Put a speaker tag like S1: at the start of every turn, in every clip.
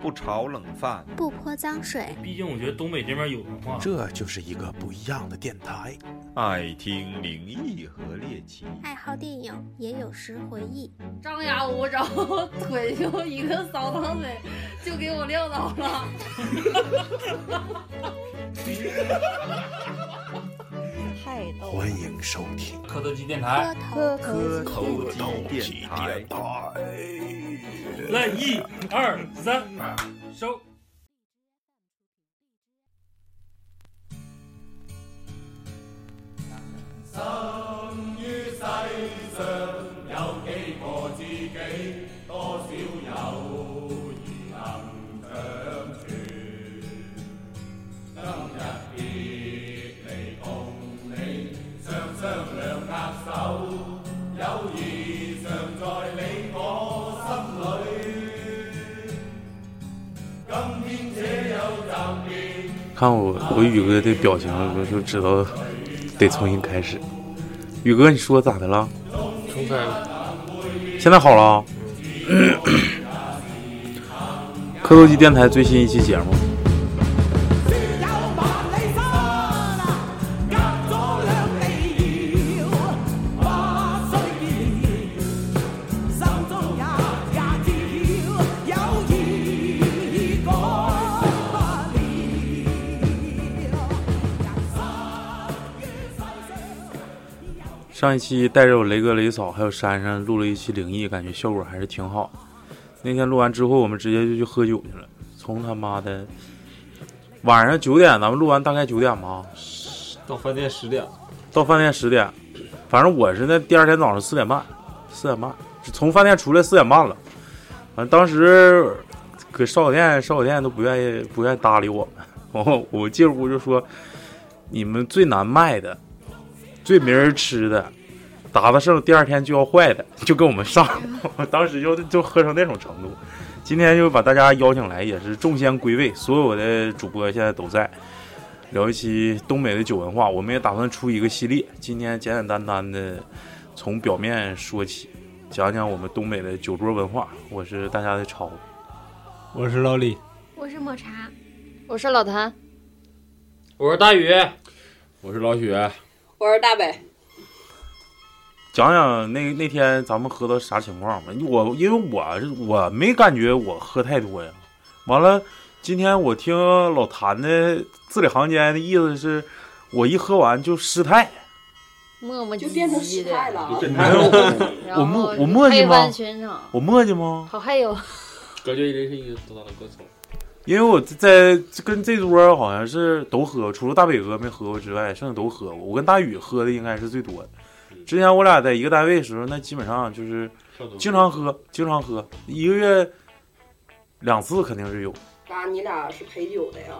S1: 不炒冷饭，
S2: 不泼脏水。
S3: 毕竟我觉得东北这边有文化，
S4: 这就是一个不一样的电台。
S1: 爱听灵异和猎奇，
S2: 爱好电影，也有时回忆。
S5: 张牙舞爪，腿就一个扫堂腿就给我撂倒了。
S6: 太逗！
S4: 欢迎收听
S3: 磕头机电台，
S2: 磕头
S1: 磕
S4: 头
S1: 机
S4: 机
S1: 电台
S4: 电。台。
S3: 来一二三，
S7: 我我宇哥的表情，我就知道得重新开始。宇哥，你说咋的了？
S3: 重开了，
S7: 现在好了啊？磕头机电台最新一期节目，上一期带着我雷哥、雷嫂还有珊珊录了一期灵异，感觉效果还是挺好。那天录完之后，我们直接就去喝酒去了，从他妈的晚上九点，咱们录完大概九点吧，
S8: 到饭店十点，
S7: 到饭店十点，反正我是那第二天早上四点半，四点半从饭店出来四点半了。反正当时搁烧烤店，烧烤店都不愿意不愿意搭理我们。然 后我进屋就说：“你们最难卖的，最没人吃的，打的剩第二天就要坏的，就给我们上。”我当时就就喝成那种程度。今天就把大家邀请来，也是众仙归位，所有的主播现在都在。聊一期东北的酒文化，我们也打算出一个系列。今天简简单单的从表面说起，讲讲我们东北的酒桌文化。我是大家的超，
S8: 我是老李，
S2: 我是抹茶，
S5: 我是老谭，
S3: 我是大宇，
S8: 我是老许，
S6: 我是大北，
S7: 讲讲那那天咱们喝的啥情况吧。我因为我是我没感觉我喝太多呀。完了，今天我听老谭的字里行间的意思是，我一喝完就失态。
S5: 磨磨唧
S6: 就变成
S5: 唧
S6: 失态
S5: 的，
S6: 了。
S7: 我磨我磨叽吗我磨叽吗？
S5: 好嗨哟
S8: 感觉这是一个多大的歌手？
S7: 因为我在跟这桌好像是都喝，除了大北哥没喝过之外，剩下都喝过。我跟大宇喝的应该是最多的。之前我俩在一个单位的时候，那基本上就是经常喝，经常喝，一个月两次肯定是有。
S6: 那你俩是陪酒的呀？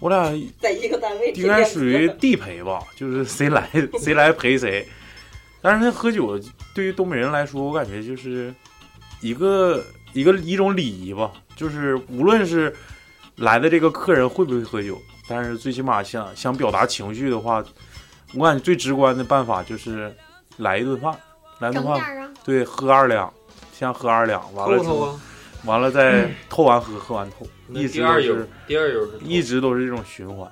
S7: 我俩
S6: 在一个单位，
S7: 应该属于地陪吧，就是谁来谁来陪谁。但是那喝酒对于东北人来说，我感觉就是一个一个一种礼仪吧，就是无论是来的这个客人会不会喝酒，但是最起码想想表达情绪的话，我感觉最直观的办法就是来一顿饭，来一顿饭！对，喝二两，先喝二两，完了之后，
S8: 啊！
S7: 完了再透完喝，喝完透，一直都
S8: 第二友
S7: 是，
S8: 第二友是
S7: 一直都是这种循环。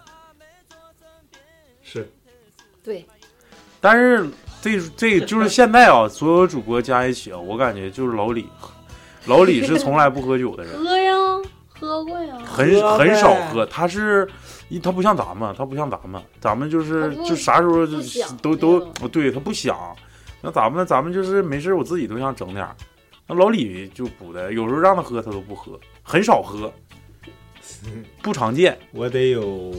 S8: 是
S5: 对，
S7: 但是这这就是现在啊，所有主播加一起啊，我感觉就是老李，老李是从来不喝酒的人，
S5: 喝呀，喝过呀，
S7: 很很少喝。他是，他不像咱们，他不像咱们，咱们就是就啥时候就都都不对，他不想。那咱们咱们就是没事，我自己都想整点儿。那老李就不的，有时候让他喝他都不喝，很少喝，不常见。
S8: 我得有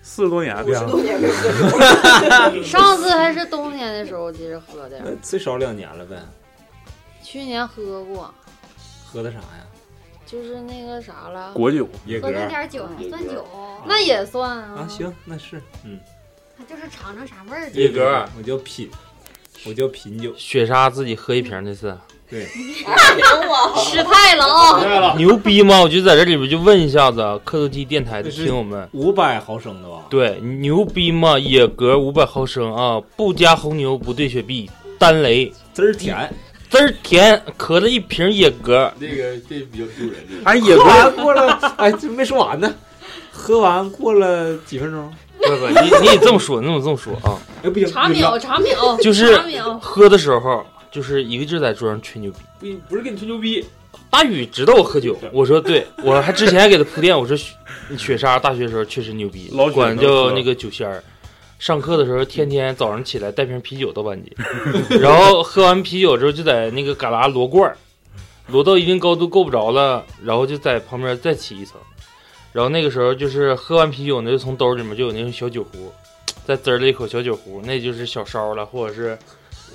S7: 四十多年了，
S6: 多年没喝，
S5: 上次还是冬天的时候，其实喝的，
S8: 那最少两年了呗。
S5: 去年喝过，
S8: 喝的啥呀？
S5: 就是那个啥了，
S7: 果酒
S8: 野格
S2: 喝那点酒还算酒，
S5: 那也算啊。
S8: 啊，行，那是嗯，
S2: 他就是尝尝啥味儿
S3: 野
S2: 的。
S3: 格
S8: 我叫品，我叫品酒。
S3: 雪莎自己喝一瓶那次，
S8: 对，
S6: 行我
S5: 失态了啊！
S3: 牛逼吗？我就在这里边就问一下子，刻度机电台的听友们，
S8: 五百毫升的吧？
S3: 对，牛逼吗？野格五百毫升啊，不加红牛，不兑雪碧，单雷，
S8: 滋儿甜，
S3: 滋儿甜，磕了一瓶野格，
S9: 这个这比较丢人。这个
S7: 哎，野格
S8: 完过了，哎，这没说完呢。喝完过了几分钟，
S3: 不不，你你得这么说，你得这么说啊，
S8: 哎，不行，
S5: 查秒查秒，
S3: 就是。喝的时候就是一个劲儿在桌上吹牛逼。
S9: 不不是跟你吹牛逼，
S3: 大宇知道我喝酒，我说对，我还之前还给他铺垫，我说雪雪莎大学时候确实牛逼
S7: 老，
S3: 管叫那个酒仙儿。上课的时候，天天早上起来带瓶啤酒到班级，然后喝完啤酒之后就在那个旮旯摞罐儿，摞到一定高度够不着了，然后就在旁边再起一层。然后那个时候就是喝完啤酒呢，就从兜里面就有那种小酒壶，再滋了一口小酒壶，那就是小烧了或者是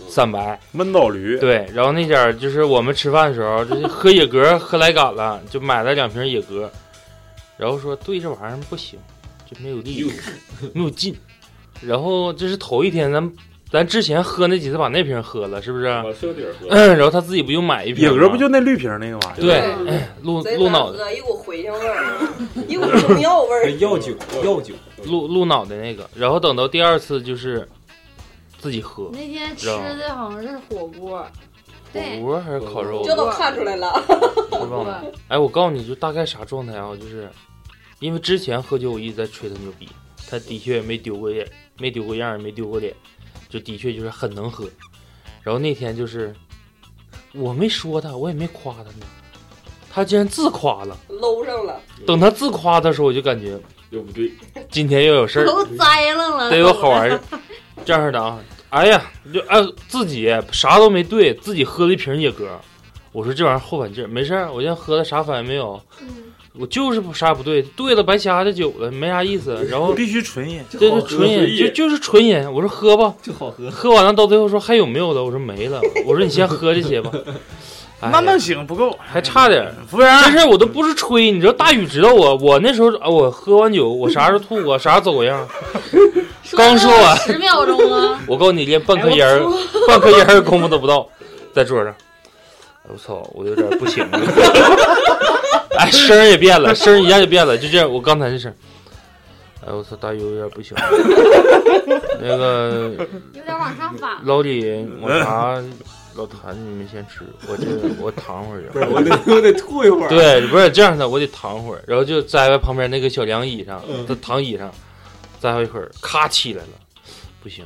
S3: 散白。
S7: 闷倒驴，
S3: 对，然后那点儿就是我们吃饭的时候，就是喝野格喝来赶了，就买了两瓶野格，然后说对这玩意儿不行，就没有力，没有劲。然后这是头一天，咱咱之前喝那几次把那瓶喝了，是不是？
S9: 往车底儿喝。
S3: 然后他自己不就买一瓶吗？
S7: 野格不就那绿瓶那个玩意儿？
S3: 对
S6: 对，
S3: 露露脑袋，
S6: 一股茴香味儿，一股中药味
S8: 哎
S6: 儿。
S8: 药酒药酒，
S3: 露露脑袋那个，然后等到第二次就是自己喝
S5: 那天吃的好像是火锅，
S3: 火，锅还是烤肉，
S6: 这都看出来了，
S3: 是吧？哎，我告诉你就大概啥状态啊，就是因为之前喝酒我一直在吹他牛逼，他的确也没丢过脸，没丢过样，没丢过脸，就的确就是很能喝。然后那天就是我没说他，我也没夸他呢，他竟然自夸了。
S6: 搂上了。
S3: 等他自夸的时候，我就感觉
S9: 又不对，
S3: 今天又有事儿，
S5: 都栽楞了，
S3: 得有好玩儿。这样式的啊，哎呀，就哎自己啥都没对，自己喝了一瓶野格。我说这玩意儿后反劲儿，没事儿，我现在喝的啥反应没有。我就是不啥也不对，对了白瞎这酒了，没啥意思。然后
S7: 必须纯饮。
S3: 这是纯饮，就就是纯饮。我说喝吧，
S8: 就好喝。
S3: 喝完了到最后说还有没有的？我说没了。我说你先喝这些吧。哎
S7: 那能行不够，
S3: 还差点。
S7: 服务员，
S3: 这事儿我都不是吹，你知道大宇知道我，我那时候啊，我喝完酒，我啥时候吐过，啥时候走过样。刚说完
S5: 十秒钟啊，
S3: 我告诉你，连半颗烟儿、半颗烟儿功夫都不到，在桌上。哎我操，我有点不行了。哎，声儿也变了，声儿一下就变了，就这样。我刚才这声儿，哎，我操，大宇有点不行。那个
S5: 有点往上反。
S3: 老李我拿、老谭，你们先吃，我这我躺会儿
S8: 不是，我得我得吐一会儿。
S3: 对，不是这样的，我得躺会儿，然后就栽在旁边那个小凉椅上，在躺椅上，栽会一会儿，咔起来了，不行，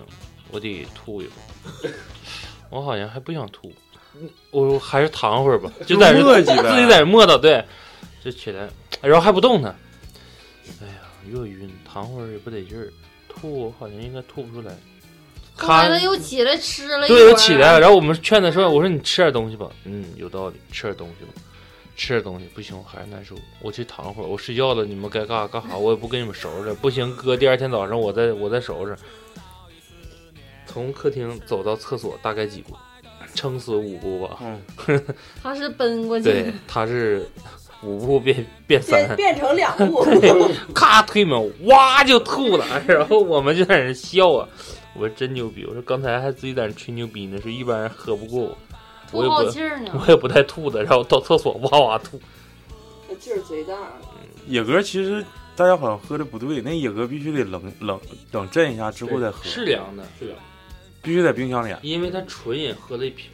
S3: 我得吐一会儿。我好像还不想吐，我还是躺会儿吧，就在这
S7: 磨叽呗
S3: 自己在这磨叨，对，就起来，然后还不动弹。哎呀，又晕，躺会儿也不得劲儿，吐我好像应该吐不出来。
S5: 后来他又起来吃了一
S3: 对，又，起来，然后我们劝他说：“我说你吃点东西吧。”嗯，有道理，吃点东西吧，吃点东西不行，我还是难受。我去躺会儿，我睡觉了，你们该干啥干啥，我也不跟你们收拾。不行，哥，第二天早上我再我再收拾。从客厅走到厕所大概几步？撑死五步吧。
S7: 嗯，
S5: 他是奔过去
S3: 对，他是五步变变三
S6: 变，变成两步，
S3: 咔推门，哇就吐了，然后我们就在那笑啊。我说真牛逼，我说刚才还自己在那吹牛逼呢，说一般人喝不过我，我
S5: 好
S3: 也不
S5: 呢。
S3: 我也不带吐的，然后到厕所哇哇吐。
S6: 那劲儿贼大。
S7: 野哥其实大家好像喝的不对，那野哥必须得冷冷冷镇一下之后再喝，
S3: 是凉的，
S9: 是凉。
S7: 必须在冰箱里。
S3: 因为他纯饮喝了一瓶，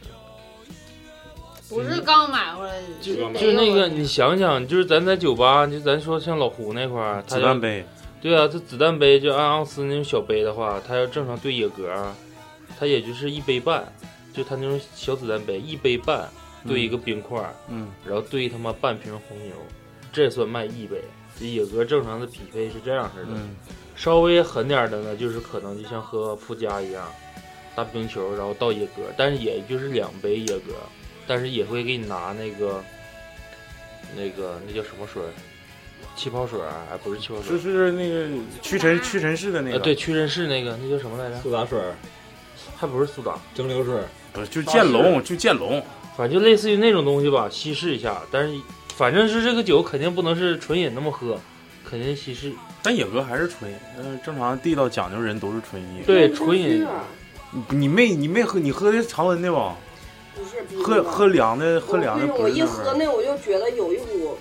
S5: 不是刚买回来的，
S3: 就就那个你想想，就是咱在酒吧，就咱说像老胡那块儿，
S7: 子弹杯，
S3: 对啊，这子弹杯就按盎司那种小杯的话，他要正常兑野格儿，他也就是一杯半，就他那种小子弹杯一杯半兑一个冰块儿，
S7: 嗯，
S3: 然后兑他妈半瓶红牛，这算卖一杯。这野格正常的匹配是这样式的，
S7: 嗯，
S3: 稍微狠点儿的呢，就是可能就像喝附加一样，大冰球，然后倒野格，但是也就是两杯野格，但是也会给你拿那个那个那叫什么水儿，气泡水儿，哎，不是气泡水
S7: 就，是那个屈臣屈臣氏的那
S3: 呃，
S7: 个，
S3: 对，屈臣氏那个那叫什么来着？
S8: 苏打水、
S3: 还不是苏打，
S8: 蒸馏水，
S7: 不是就剑龙，就剑龙，
S3: 反正就类似于那种东西吧，稀释一下。但是反正是这个酒肯定不能是纯饮那么喝，肯定稀释。
S7: 但野哥还是纯饮，嗯，正常地道讲究人都是纯饮。
S3: 对，纯饮
S7: 你你没你没喝，你喝的是常温的吧？
S6: 不是
S7: 喝喝凉的，喝凉的
S6: 不是我一
S7: 那味儿。
S6: 喝那我就觉得有一股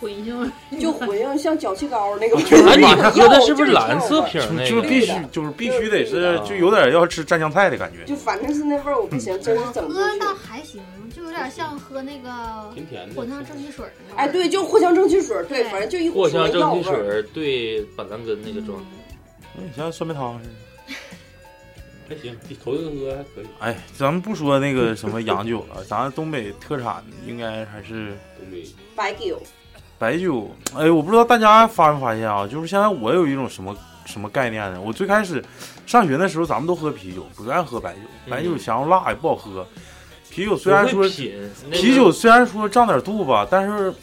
S5: 混性，
S6: 就混上像脚气膏那个味。
S3: 你
S6: 要
S3: 喝的是不
S6: 就是是
S3: 蓝色瓶？
S7: 就是必须就是必须得是
S3: 啊
S7: 就有点要吃蘸酱菜的感觉。
S6: 就反正是那味儿我不行，真是整不
S2: 喝
S6: 进去。
S2: 倒还行，就有点像喝那个
S9: 甜甜的
S2: 藿香正气水
S6: 哎，对，就藿香正气水儿，对，
S2: 对
S6: 反正就一股
S3: 藿香
S6: 什么药味儿。
S3: 正气水儿对板蓝根那个状态。
S7: 嗯像酸梅汤似的。
S9: 还行，头一个喝还可以。
S7: 哎，咱们不说那个什么洋酒了，咱东北特产应该还是
S9: 东北
S6: 白酒，
S7: 白酒。哎，我不知道大家发没发现啊，就是现在我有一种什么什么概念呢？我最开始上学的时候，咱们都喝啤酒，不愿意喝白酒，白酒香辣也不好喝。啤酒虽然说
S3: 品
S7: 啤酒虽然说胀点肚吧，但是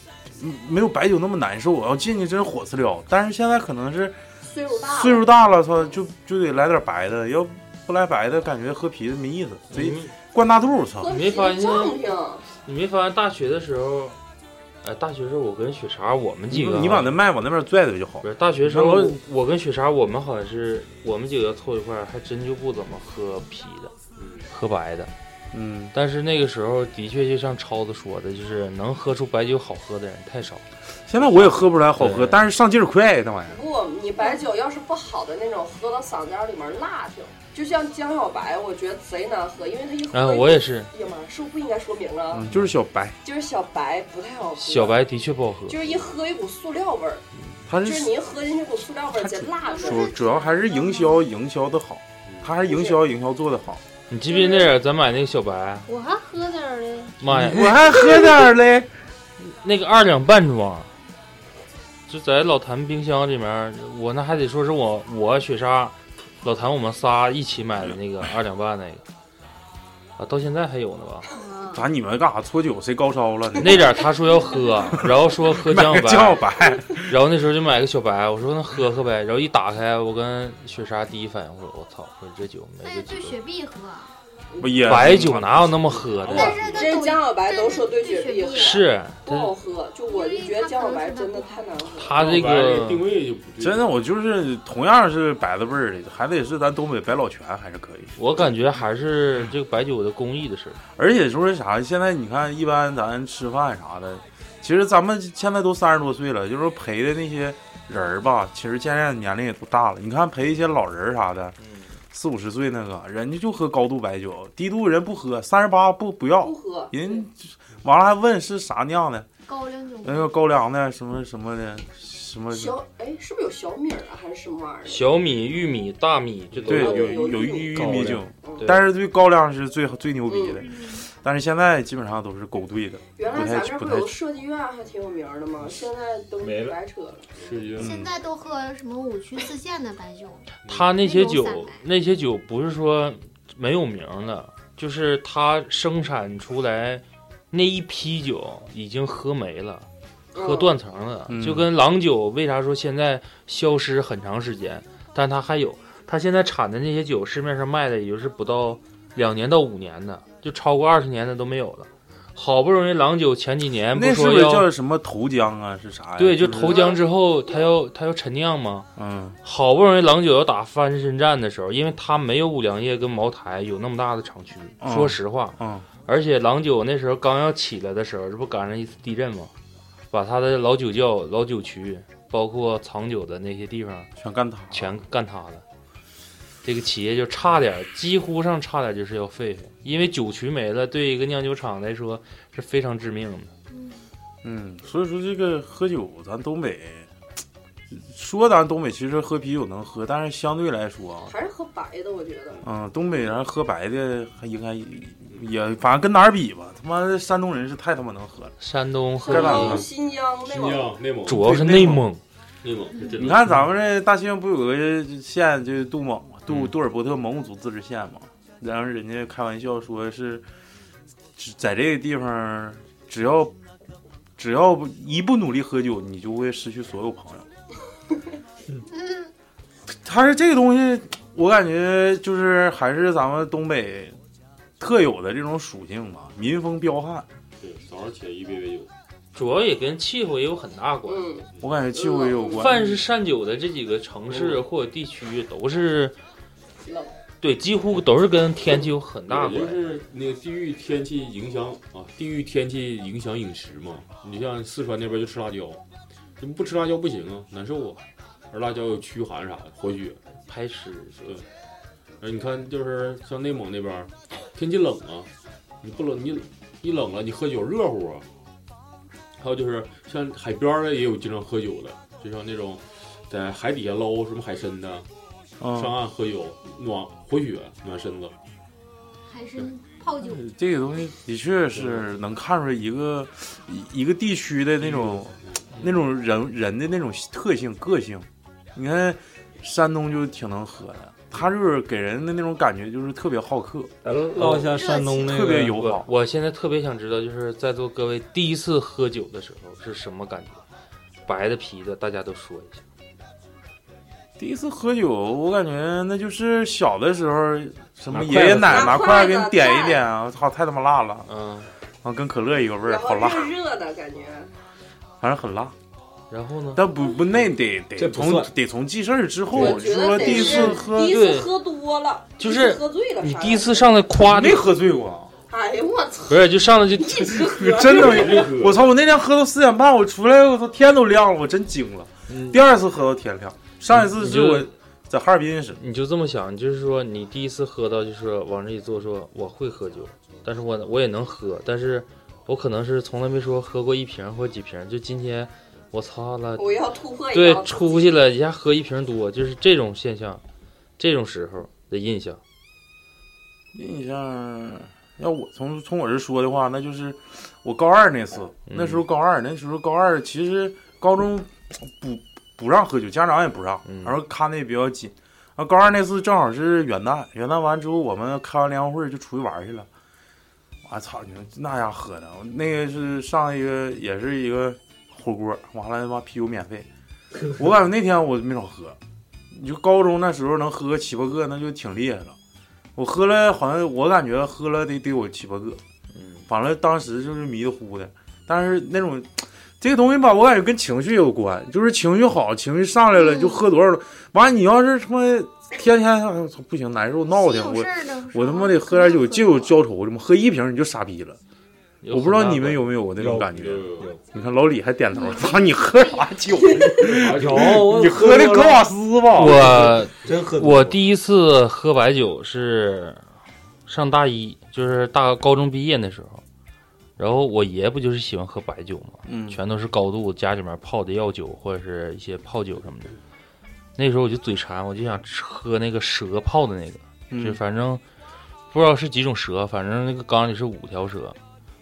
S7: 嗯没有白酒那么难受，然后进去真火刺了。但是现在可能是
S6: 岁数大了，
S7: 岁数大了，操，就就得来点白的，要不来白的，感觉喝啤的没意思，贼
S3: 你
S7: 灌大肚，操！
S3: 你没发现。你没发现大学的时候，哎，大学时候我跟雪茶我们几个啊，
S7: 你把那麦往那边拽拽就好
S3: 不。是大学时候，我跟雪茶我们好像是我们几个凑一块儿，还真就不怎么喝啤的，喝白的。
S7: 嗯，
S3: 但是那个时候的确就像超子说的，就是能喝出白酒好喝的人太少了。
S7: 现在我也喝不出来好喝，但是上劲儿快，那玩意儿。
S6: 不，你白酒要是不好的那种，喝到嗓子眼里面辣挺。就像江小白，我觉得贼难喝，因为他一喝，
S3: 嗯，我也是，
S6: 哎呀妈，是不是不应该说明啊？
S7: 嗯，就是小白，
S6: 就是小白不太好喝，
S3: 小白的确不好喝。
S6: 就是一喝一股塑料味儿，
S7: 它
S6: 就是你一喝进去一股塑料味儿，贼辣的。
S7: 主主要还是营销营销的好，它还是营销营销做的好。
S3: 你记不记得那咱买那个小白？
S2: 我还喝点儿嘞。
S3: 妈呀，
S7: 我还喝点儿嘞，
S3: 那个二两半装，就在老谭冰箱里面，我那还得说是我我雪莎、老谭我们仨一起买的那个二两半那个，啊，到现在还有呢吧？
S7: 咋你们干啥搓酒？谁高烧了？
S3: 那点他说要喝，然后说喝
S7: 买
S3: 酱
S7: 个酱
S3: 白，
S7: 白，
S3: 然后那时候就买个小白，我说那喝喝呗，然后一打开，我跟雪莎第一反应我说我操，我说这酒没
S2: 那
S3: 个几个，
S2: 是对雪碧喝，
S7: 不也
S3: 白酒哪有那么喝的？
S2: 但是它
S6: 这
S2: 抖
S6: 江小白都说对
S2: 对
S6: 雪碧喝
S3: 是，
S6: 不好喝，就我就觉得江小白真的太难喝了。
S3: 它这个
S9: 定位就不对，
S7: 真的，我就是同样是白的味儿的，还得是咱东北白老泉还是可以。
S3: 我感觉还是这个白酒的工艺的事儿。
S7: 而且说是啥，现在你看，一般咱吃饭啥的，其实咱们现在都三十多岁了，就是说陪的那些人儿吧，其实现在年龄也都大了。你看陪一些老人儿啥的，四五十岁那个，人家就喝高度白酒，低度人不喝，三十八不不要
S6: 不，喝，
S7: 人完了还问是啥酿的，
S2: 高粱酒。
S7: 那个高粱的什么什么的，什么
S6: 小哎，是不是有小米啊，还是什么玩意儿？
S3: 小米、玉米、大米，这都
S7: 对，
S6: 有
S7: 有
S6: 有玉
S7: 米酒，
S6: 嗯
S7: 但是对高粱是最最牛逼的，
S2: 嗯
S7: 但是现在基本上都是勾兑的，
S6: 原来咱这不有设计院还挺有名的吗？现在都
S9: 没了
S6: 白扯了。
S9: 是一个
S2: 现在都喝什么五区四县的白酒？
S3: 他那些酒
S2: 那
S3: 些酒不是说没有名的，就是他生产出来那一批酒已经喝没了，喝
S6: 嗯
S3: 断层了。
S7: 嗯
S3: 就跟郎酒为啥说现在消失很长时间，但他还有，他现在产的那些酒，市面上卖的也就是不到两年到五年的，就超过二十年的都没有了。好不容易郎酒前几年不
S7: 那是叫什么头浆啊？是啥呀？
S3: 对，就是头浆之后，它要它要陈酿吗？
S7: 嗯
S3: 好不容易郎酒要打翻身战的时候，因为它没有五粮液跟茅台有那么大的厂区，
S7: 嗯
S3: 说实话，
S7: 嗯
S3: 而且郎酒那时候刚要起来的时候，这不赶上一次地震吗？把他的老酒窖、老酒渠，包括藏酒的那些地方
S7: 全干塌，
S3: 全干塌了。这个企业就差点，几乎上差点就是要废废，因为酒曲没了，对一个酿酒厂来说是非常致命的。
S7: 嗯，所以说这个喝酒，咱东北说咱东北其实喝啤酒能喝，但是相对来说啊，
S6: 还是喝白的，我觉得。
S7: 嗯，东北人喝白的还应该也反正跟哪儿比吧，他妈的山东人是太他妈能喝了。
S3: 山东和
S7: 这哪儿
S6: 山东、新疆、内
S9: 新
S6: 蒙，
S9: 疆、内蒙，
S3: 主要是内蒙。
S7: 你看咱们这大兴不有个县就是杜蒙嘛，杜
S3: 嗯
S7: 杜尔伯特蒙古族自治县嘛，然后人家开玩笑说是，只在这个地方只要只要一不努力喝酒，你就会失去所有朋友。他是这个东西，我感觉就是还是咱们东北特有的这种属性吧，民风彪悍。
S9: 对，早上起来一杯杯酒，
S3: 主要也跟气候也有很大关系。
S6: 嗯，
S7: 我感觉气候也有关。
S3: 凡是善酒的这几个城市或者地区，都是
S6: 冷
S3: 对，几乎都是跟天气有很大关系就。
S9: 是那个地域天气影响啊，地域天气影响饮食嘛。你像四川那边就吃辣椒，你不吃辣椒不行啊，难受啊。而辣椒有驱寒啥的，活血
S3: 排湿。
S9: 对，呃，你看就是像内蒙那边，天气冷啊，你不冷你一冷了，你喝酒热乎啊。还有就是像海边儿的也有经常喝酒的，就像那种在海底下捞什么海参的，
S7: 嗯
S9: 上岸喝酒暖活血暖身子。
S2: 海参泡酒，
S7: 这个东西的确是能看出来一个一一个地区的那种那种人人的那种特性个性。你看山东就挺能喝的，他就是给人的那种感觉就是特别好客，
S8: 咱唠一下山东那个
S7: 特别友好。
S3: 我现在特别想知道，就是在座各位第一次喝酒的时候是什么感觉？白的啤的，大家都说一下。
S7: 第一次喝酒，我感觉那就是小的时候，什么爷爷奶奶拿
S6: 拿
S7: 筷子给你点一点啊，操，太他妈辣了，
S3: 嗯，
S7: 啊，跟可乐一个味儿，好辣，
S6: 热热的感觉，
S7: 反正很辣。
S3: 然后呢？
S7: 但不不，那得得从得从记事儿之后，
S6: 我觉得得
S7: 说第一次喝
S6: 第一次喝多了，
S3: 就是
S6: 喝醉了，
S3: 你第一次上来夸
S7: 没喝醉过，
S6: 哎呦我操！
S3: 不是就上来就
S6: 一直喝，
S7: 真的没。我操！我那天喝到四点半，我出来，我操，天都亮了，我真惊了。
S3: 嗯。
S7: 第二次喝到天亮，上一次
S3: 你就
S7: 是我在哈尔滨时，
S3: 你就这么想，就是说你第一次喝到，就是往这一坐，说我会喝酒，但是我我也能喝，但是我可能是从来没说喝过一瓶或几瓶，就今天我操了，
S6: 我要突破一
S3: 对
S6: 道，
S3: 出去了一下喝一瓶多，就是这种现象，这种时候的印象。
S7: 印象要我从从我这说的话，那就是我高二那次，
S3: 嗯
S7: 那时候高二，那时候高二其实高中不不让喝酒，家长也不让
S3: 嗯，
S7: 然后看的也比较紧。然后高二那次正好是元旦，元旦完之后我们开完联欢会就出去玩去了。我操，你说那家喝的，那个是上一个也是一个火锅，完了他妈啤酒免费。我感觉那天我没少喝，你就高中那时候能喝个七八个，那就挺厉害了。我喝了，好像我感觉喝了得得有七八个，
S3: 嗯，
S7: 反正当时就是迷糊糊的。但是那种这个东西吧，我感觉跟情绪有关，就是情绪好，情绪上来了
S2: 嗯
S7: 就喝多少了。完了，你要是他妈天天哎不行，难受闹挺，我我他妈得喝点酒，借酒浇愁怎么，喝一瓶你就傻逼了。我不知道你们有没有那种感觉你看老李还点头，操你喝啥酒？你喝的格瓦斯吧？
S3: 我
S8: 真喝
S3: 我第一次喝白酒是上大一，就是大高中毕业那时候。然后我爷不就是喜欢喝白酒吗，
S7: 嗯
S3: 全都是高度家里面泡的药酒或者是一些泡酒什么的。那时候我就嘴馋，我就想喝那个蛇泡的那个，就
S7: 嗯
S3: 反正不知道是几种蛇，反正那个缸里是五条蛇，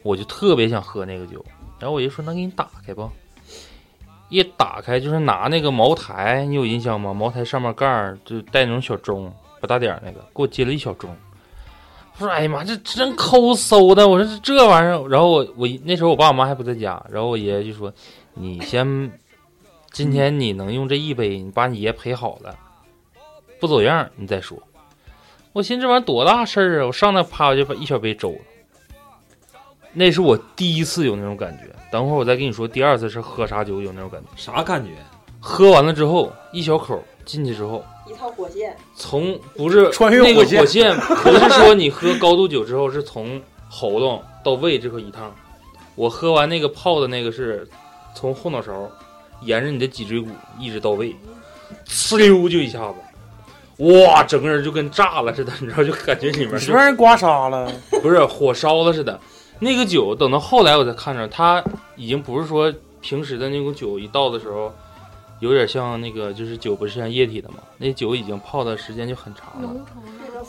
S3: 我就特别想喝那个酒。然后我爷说：“那给你打开吧。”一打开就是拿那个茅台，你有印象吗？茅台上面盖儿就带那种小钟，不大点儿那个，给我接了一小盅。我说：“哎呀妈，这真抠搜的！”我说：“这玩意儿。”然后我我那时候我爸我妈还不在家，然后我爷爷就说：“你先，今天你能用这一杯，你把你爷陪好了，不走样你再说。”我寻思这玩意儿多大事儿啊！我上那啪我就把一小杯粥了。那是我第一次有那种感觉。等会儿我再跟你说，第二次是喝啥酒有那种感觉。
S8: 啥感觉？
S3: 喝完了之后，一小口进去之后，
S6: 一套火箭，
S3: 从不是
S7: 穿越
S3: 那个
S7: 火
S3: 箭，不是说你喝高度酒之后是从喉咙到胃这块一趟，我喝完那个泡的那个是从后脑勺沿着你的脊椎骨一直到胃，呲溜就一下子，哇，整个人就跟炸了似的，你知道，就感觉里面
S7: 你是不是让人刮痧了？
S3: 不是火烧了似的。那个酒等到后来我才看着，它已经不是说平时的那种酒，一倒的时候有点像那个，就是酒不是像液体的嘛，那酒已经泡的时间就很长了，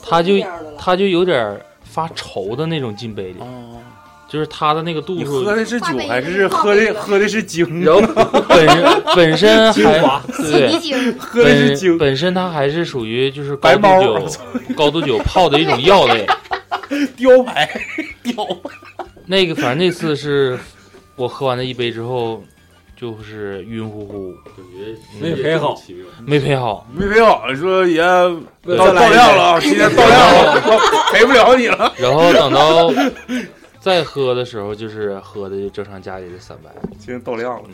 S3: 它就。它就有点发稠的那种进杯里，
S7: 哦，
S3: 就是它的那个度数。
S7: 喝，的是酒还是喝的喝的是精？
S3: 然后本身本身还
S2: 洗
S3: 对。
S2: 涤精，
S7: 喝的是
S3: 本
S7: 精？
S3: 本身它还是属于就是高度酒 高度酒泡的一种药类。
S7: 雕牌，雕
S3: 那个反正那次是我喝完那一杯之后，就是晕乎乎，
S9: 感觉
S8: 没陪好
S3: 没陪好。
S7: 没陪好，说爷到到量了啊，今天到量了，我陪不了你了。
S3: 然后等到再喝的时候就是喝的就正常家里的三白，
S7: 今天到量了，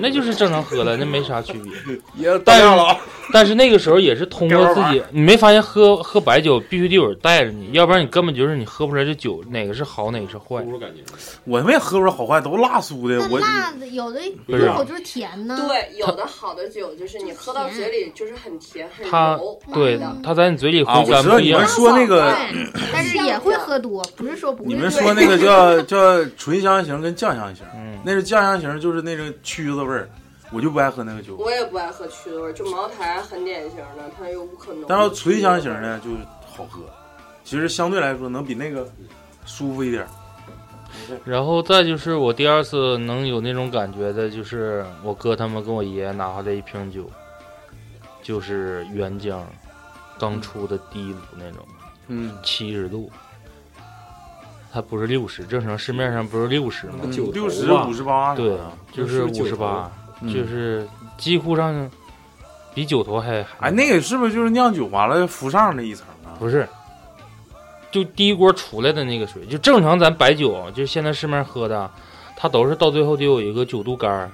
S3: 那就是正常喝了，那没啥区别。
S7: 也到
S3: 但是
S7: 量了啊。
S3: 但是那个时候也是通过自己，你没发现喝喝白酒必须得有人带着你，要不然你根本就是你喝不出来这酒哪个是好哪个是坏。
S9: 不感觉。
S7: 我他妈也喝不出好坏，都辣酥的。我
S2: 那辣的有的
S3: 不是
S2: 一口就是甜呢。
S6: 对，有的好的酒就是你喝到嘴里就是很甜很
S3: 它
S6: 柔，
S3: 对
S6: 的。
S3: 它在你嘴里
S7: 啊，
S3: 回甘不一样。
S7: 说那个，
S2: 但是也会喝多，不是说不会。
S7: 你们说那个叫 叫醇香型跟酱香型，
S3: 嗯，
S7: 那是酱香型，就是那个曲子味儿，我就不爱喝那个酒。
S6: 我也不爱喝曲子味儿，就茅台很典型的，它有无可能。
S7: 但是醇香型的就好喝，其实相对来说能比那个舒服一点。
S3: 然后再就是我第二次能有那种感觉的，就是我哥他们跟我爷爷拿回来一瓶酒，就是原浆刚出的第一炉那种，
S7: 嗯，
S3: 七十度，它不是六十，正常市面上不是六十吗？
S7: 六十五十八，
S3: 对，就是五十八，
S7: 嗯
S3: 就是几乎上比酒头还还
S7: 哎，那个是不是就是酿酒完了浮上那一层啊？
S3: 不是，就第一锅出来的那个水，就正常咱白酒，就现在市面上喝的，它都是到最后得有一个九度杆儿，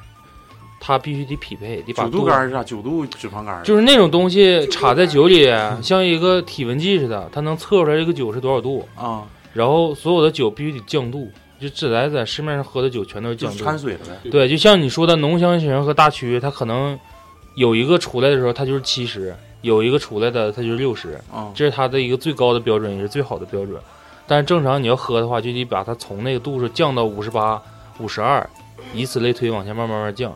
S3: 它必须得匹配，得把
S7: 九度杆儿是啥？九度脂肪杆儿
S3: 就是那种东西插在酒里，像一个体温计似的，它能测出来这个酒是多少度。
S7: 啊，
S3: 然后所有的酒必须得降度，就自来在市面上喝的酒全都是
S7: 就是
S3: 降度。
S7: 掺水了呗。
S3: 对，就像你说的浓香型和大曲，它可能有一个出来的时候它就是七十，有一个出来的它就是六十，
S7: 啊，
S3: 这是它的一个最高的标准，也是最好的标准。但是正常你要喝的话，就得把它从那个度数降到五十八、五十二，以此类推往下慢慢慢慢降。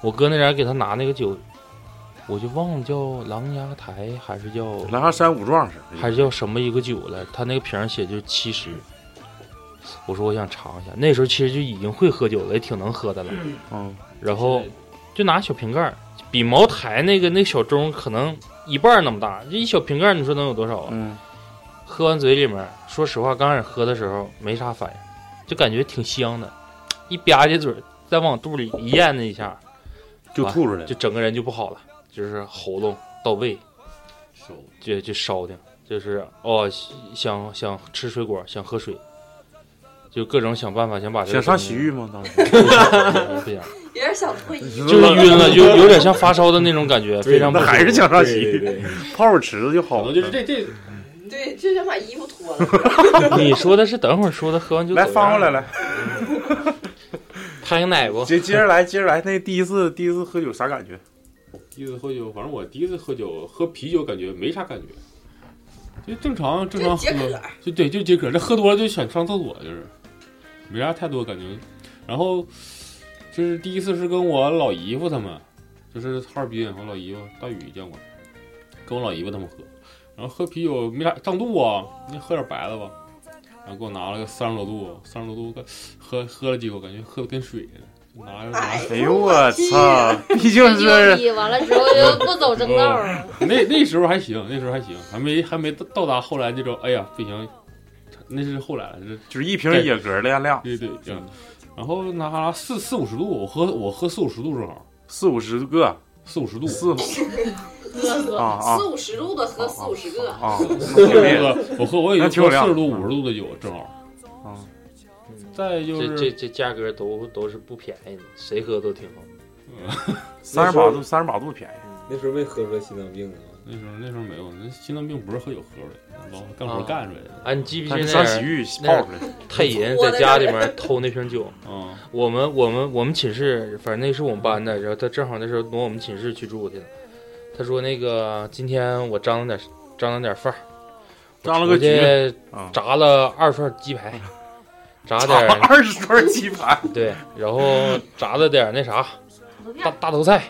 S3: 我哥那人给他拿那个酒，我就忘了叫狼牙台还是叫
S7: 狼牙山五壮士
S3: 还是叫什么一个酒了，他那个瓶上写就是七十。我说我想尝一下，那时候其实就已经会喝酒了，也挺能喝的了。
S7: 嗯，
S3: 然后就拿小瓶盖，比茅台那个那小盅可能一半那么大，这一小瓶盖你说能有多少啊？
S7: 嗯，
S3: 喝完嘴里面，说实话，刚开始喝的时候没啥反应，就感觉挺香的，一吧唧嘴，再往肚里一咽那一下，
S7: 就吐出来了
S3: 就。整个人就不好了，就是喉咙到胃，
S9: 烧
S3: 就就烧的，就是哦，想想吃水果，想喝水，就各种想办法想把这个
S7: 想上洗浴吗？当时
S3: 不想，
S6: 有点 想退 役。
S3: 就是晕了，就有点像发烧的那种感觉，非常不舒服
S7: 还是想上洗浴，
S8: 对，
S7: 泡会池子就好了。
S9: 就是这这
S6: 对，就想把衣服脱了。
S3: 你说的是等会儿说的，喝完就
S7: 来翻过来，来，
S3: 拍个奶不？
S7: 接接着来，接着来。那第一次第一次喝酒啥感觉？
S9: 第一次喝酒，反正我第一次喝酒，喝啤酒感觉没啥感觉，就正常正常喝
S6: 就
S9: 对，就解渴。这喝多了就想上厕所，就是没啥太多感觉。然后就是第一次是跟我老姨夫他们，就是哈尔滨，我老姨夫大宇见过，跟我老姨夫他们喝，然后喝啤酒没啥胀肚啊，那喝点白的吧。然后给我拿了个三十多度，三十多度，喝喝了几口，感觉喝的跟水似的。就拿着拿
S6: 哎
S7: 哎呦我操！毕竟是
S5: 逼，完了之后就不走正道了。
S9: 那那时候还行，那时候还行，还没还没到到达后来那种，哎呀不行，那是后来了，这
S7: 就是一瓶野格亮亮，
S9: 对对对。然后拿四四五十度，我喝我喝四五十度正好，
S7: 四五十个，
S9: 四五十度，
S7: 四啊啊
S6: 四五十度的喝四五十个，
S7: 啊！
S9: 我喝我喝我也就喝四十度五十度的酒正好。
S7: 啊，
S9: 再就是
S3: 这这这价格都都是不便宜的，谁喝都挺好。
S7: 三十八度，三十八度便宜。
S8: 那时候没喝出来心脏病啊。
S9: 那时候那时候没有，那心脏病不是喝酒喝出来的，老干活干出来的。
S3: 哎，你记不记得
S7: 上洗浴
S3: 那
S7: 泡出来，
S3: 太银在家里面偷那瓶酒？
S9: 啊，
S3: 我们我们我们寝室，反正那是我们班的，然后他正好那时候挪我们寝室去住去了。他说那个今天我张罗点张罗点饭儿，
S7: 张了个局
S3: 炸了二份鸡排，炸点
S7: 二十串鸡排，
S3: 对，然后炸了点那啥大大头菜，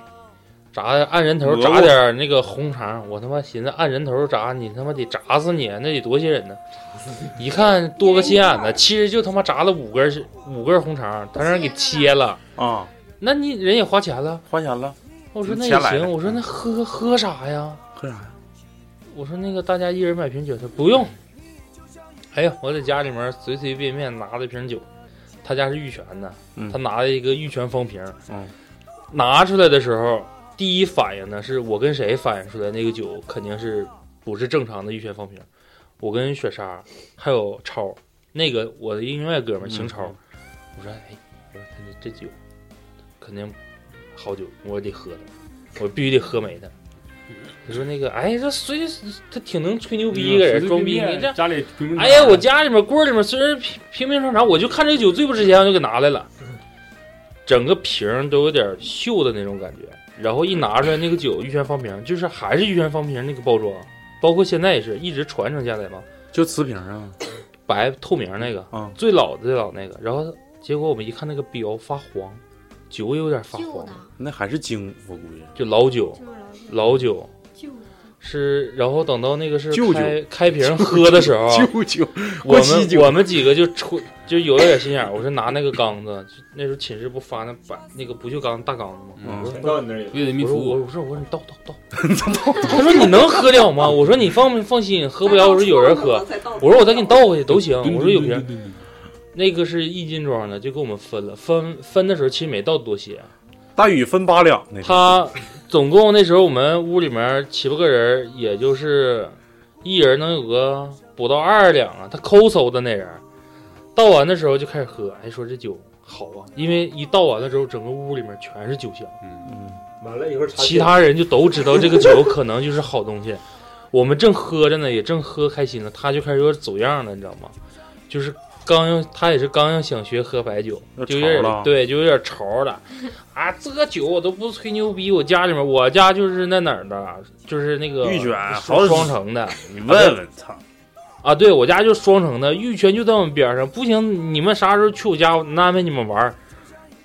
S3: 炸按人头炸点那个红肠，我他妈寻思按人头炸你他妈得炸死你，那得多些人呢！一看多个心眼子，其实就他妈炸了五根儿五根红肠，他让人给切了，
S7: 啊，
S3: 那你人也花钱了。
S7: 花钱了，
S3: 我说那也行，我说那喝喝啥呀？
S7: 喝啥呀？
S3: 我说那个大家一人买瓶酒，他不用。哎呀，我在家里面随随便便拿了一瓶酒，他家是玉泉的，
S7: 嗯
S3: 他拿了一个玉泉方瓶，
S7: 嗯，
S3: 拿出来的时候，第一反应呢是我跟谁反应出来那个酒肯定是不是正常的玉泉方瓶，我跟雪莎还有超，那个我的另外哥们儿邢超，
S7: 嗯
S3: 我说哎，我说他这这酒肯定好酒，我得喝它，我必须得喝没它。他说那个哎，这随他挺能吹牛逼一个人，装逼你这。
S9: 家里平平
S3: 哎呀，我家里面柜里面虽然平平平常常，我就看这个酒最不值钱，我就给拿来了，整个瓶都有点锈的那种感觉。然后一拿出来，那个酒玉泉方瓶，就是还是玉泉方瓶那个包装，包括现在也是一直传承下来嘛，
S7: 就瓷瓶啊，
S3: 白透明那个，
S7: 嗯，
S3: 最老的最老那个。然后结果我们一看那个标发黄，酒也有点发黄，，
S7: 那还是精，我估计
S3: 就老酒，
S2: 就是
S3: 老酒。是。然后等到那个是开开瓶喝的时候，
S7: 舅舅，
S3: 我们我们几个就出就有了点心眼儿，我说拿那个缸子，就那时候寝室不发那白那个不锈钢大缸子吗？
S9: 嗯
S3: 我说
S8: 到你那儿有。
S9: 为了密
S3: 我说我，我说我说你倒倒倒，他说你能喝了吗？我说你放不放心，喝不了。我说有人喝，我说我再给你倒回去都行。我说有瓶，那个是一斤装的，就给我们分了。分分的时候其实没倒多些，
S7: 大宇分八两那个，
S3: 他总共那时候我们屋里面七八个人，也就是一人能有个不到二十两啊。他抠搜的那人，倒完的时候就开始喝，哎，说这酒好啊，因为一倒完了之后，整个屋里面全是酒香。
S7: 嗯嗯，
S8: 完了一会儿
S3: 其他人就都知道这个酒可能就是好东西。我们正喝着呢，也正喝开心呢，他就开始有点走样了，你知道吗？就是刚要他也是刚要想学喝白酒，就有点对，就有点潮了。啊，这个酒我都不吹牛逼，我家里面我家就是那哪儿的，就是那个
S7: 玉泉
S3: 双双城的
S7: 你问问，操，
S3: 啊，对我家就双城的，玉泉就在我们边上。不行，你们啥时候去我家，我安排你们玩儿。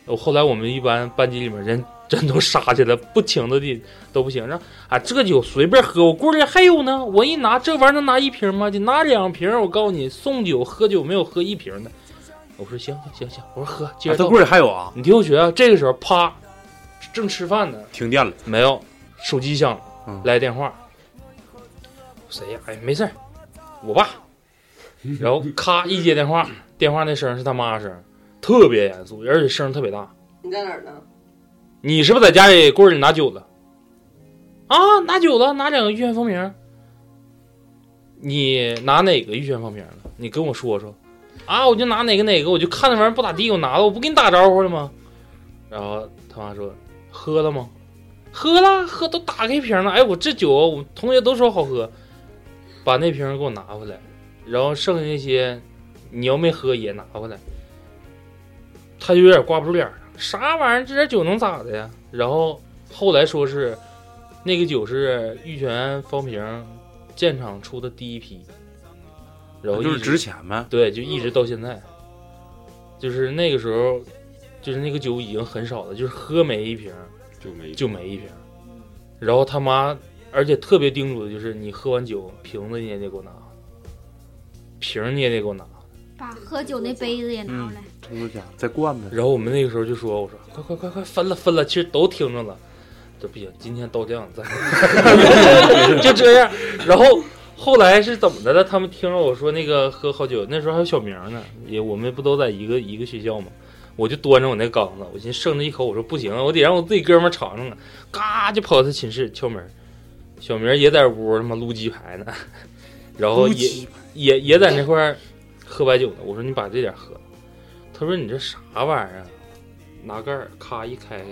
S3: 我后来我们一般班级里面人真都杀起来，不请的的都不行。让啊，这个酒随便喝，我锅里还有呢。我一拿这玩意儿能拿一瓶吗？就拿两瓶。我告诉你，送酒喝酒没有喝一瓶的。我说行行行行，我说喝，接着
S7: 他柜里还有啊，
S3: 你听我学啊，这个时候啪，正吃饭呢，
S7: 停电了，
S3: 没有，手机响了，
S7: 嗯
S3: 来电话，谁呀？哎，没事儿，我爸。然后咔一接电话，电话那声是他妈声，特别严肃，而且声特别大。
S6: 你在哪儿呢？
S3: 你是不是在家里柜里拿酒了？啊，拿酒了，拿两个玉泉方瓶。你拿哪个玉泉方瓶了？你跟我说说。啊，我就拿哪个哪个，我就看那玩意儿不咋地，我拿了，我不跟你打招呼了吗？然后他妈说喝了吗？喝了，喝都打开瓶了。哎，我这酒我同学都说好喝，把那瓶给我拿回来，然后剩下那些你要没喝也拿回来。他就有点挂不住脸了，啥玩意儿？这点酒能咋的呀？然后后来说是那个酒是玉泉方瓶建厂出的第一批，然后
S7: 就是值钱呗，
S3: 对，就一直到现在，就是那个时候，就是那个酒已经很少了，就是喝没一瓶
S9: 就没
S3: 就没一瓶。然后他妈，而且特别叮嘱的就是，你喝完酒瓶子你也得给我拿，瓶儿你也得给我拿。
S2: 把喝酒那杯子也拿过来。
S7: 抽个奖再灌呗。
S3: 然后我们那个时候就说：“我说快快快快分了分了，其实都听着了，这不行，今天倒酱再就这样。”然后后来是怎么的了？他们听着我说那个喝好酒，那时候还有小明呢，也我们不都在一个一个学校吗。我就端着我那缸子，我寻思剩那一口，我说不行，我得让我自己哥们尝尝啊！嘎就跑他寝室敲门，小明也在屋他妈撸鸡排呢，然后也也也在那块儿喝白酒呢。我说你把这点喝了，他说你这啥玩意儿啊？拿盖儿咔一开开，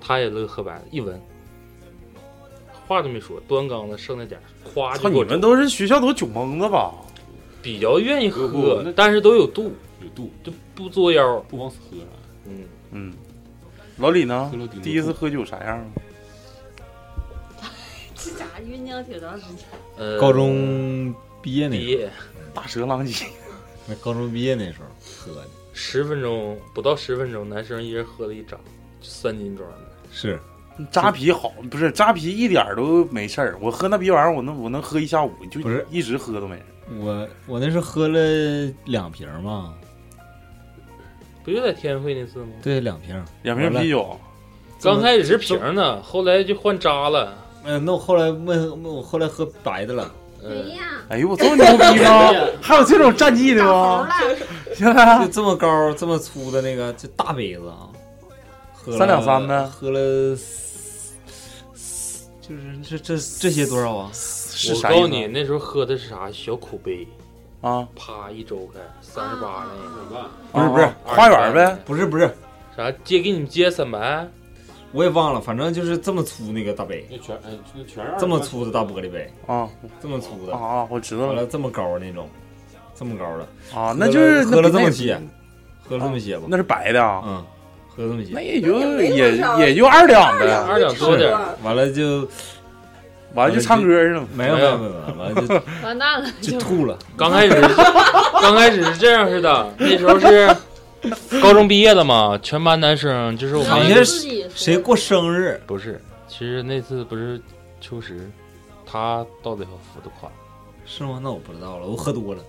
S3: 他也乐喝白的，一闻，话都没说，端缸子剩那点儿，咵就
S7: 操，
S3: 给我
S7: 你们都是学校都酒蒙子吧？
S3: 比较愿意
S9: 不
S3: 喝
S9: 那，
S3: 但是都有度，
S9: 有度，
S3: 就不作妖。
S9: 不往死喝啥。
S3: 嗯，
S7: 嗯，老李呢
S9: 喝了顶？
S7: 第一次喝酒啥样啊？
S5: 这咋酝酿挺长时间？
S3: 呃，
S8: 高中毕业那时
S3: 毕业
S7: 大蛇狼藉，
S8: 那高中毕业那时候喝的，
S3: 十分钟不到十分钟，男生一人喝了一扎，三斤装的。
S8: 是
S7: 扎啤好，不是扎啤一点儿都没事儿。我喝那逼玩意儿，我能我能喝一下午，就
S8: 不是
S7: 一直喝都没事。
S8: 我我那是喝了两瓶嘛，
S3: 不就在天惠那次吗？
S8: 对，两瓶。
S7: 两瓶啤酒，
S3: 刚开始是瓶儿呢，后来就换扎了。
S8: 嗯，那我后来没没我后来喝白的了，
S2: 呀，
S7: 哎呦，我这么牛逼吗？还有这种战绩的吗？
S2: 了，
S7: 现在
S8: 就这么高这么粗的那个，这大杯子啊，喝
S7: 三两三呗
S8: 喝了就是这这这些多少啊？
S7: 是
S3: 我告诉你？那时候喝的是啥？小口杯，
S7: 啊，
S3: 啪一周开三十八那个，
S8: 不是不是
S7: 啊花园呗，
S8: 不是不是，
S3: 啥接给你们借三百，
S8: 我也忘了，反正就是这么粗那个大杯，
S9: 那全呃那全是
S8: 这么粗的大玻璃杯
S7: 啊，
S8: 这么粗的
S7: 啊，我知道
S8: 完了这么高那种，这么高的
S7: 啊，那就是
S8: 喝了这么些，喝了这么些吧，
S7: 那是白的啊，
S8: 嗯，喝了这么些，
S7: 那也就也也就二两呗，
S3: 二两多点，
S8: 完了就
S7: 完了就唱歌去了，
S8: 没有没有没有，完了就
S5: 完蛋了，
S8: 就吐了。
S3: 刚开始刚开始是这样式的，那时候是 高中毕业了嘛，全班男生就是我们
S8: 好像谁过生日？
S3: 不是，其实那次不是秋实，他到最后付的款，
S8: 是吗？那我不知道了，我喝多了。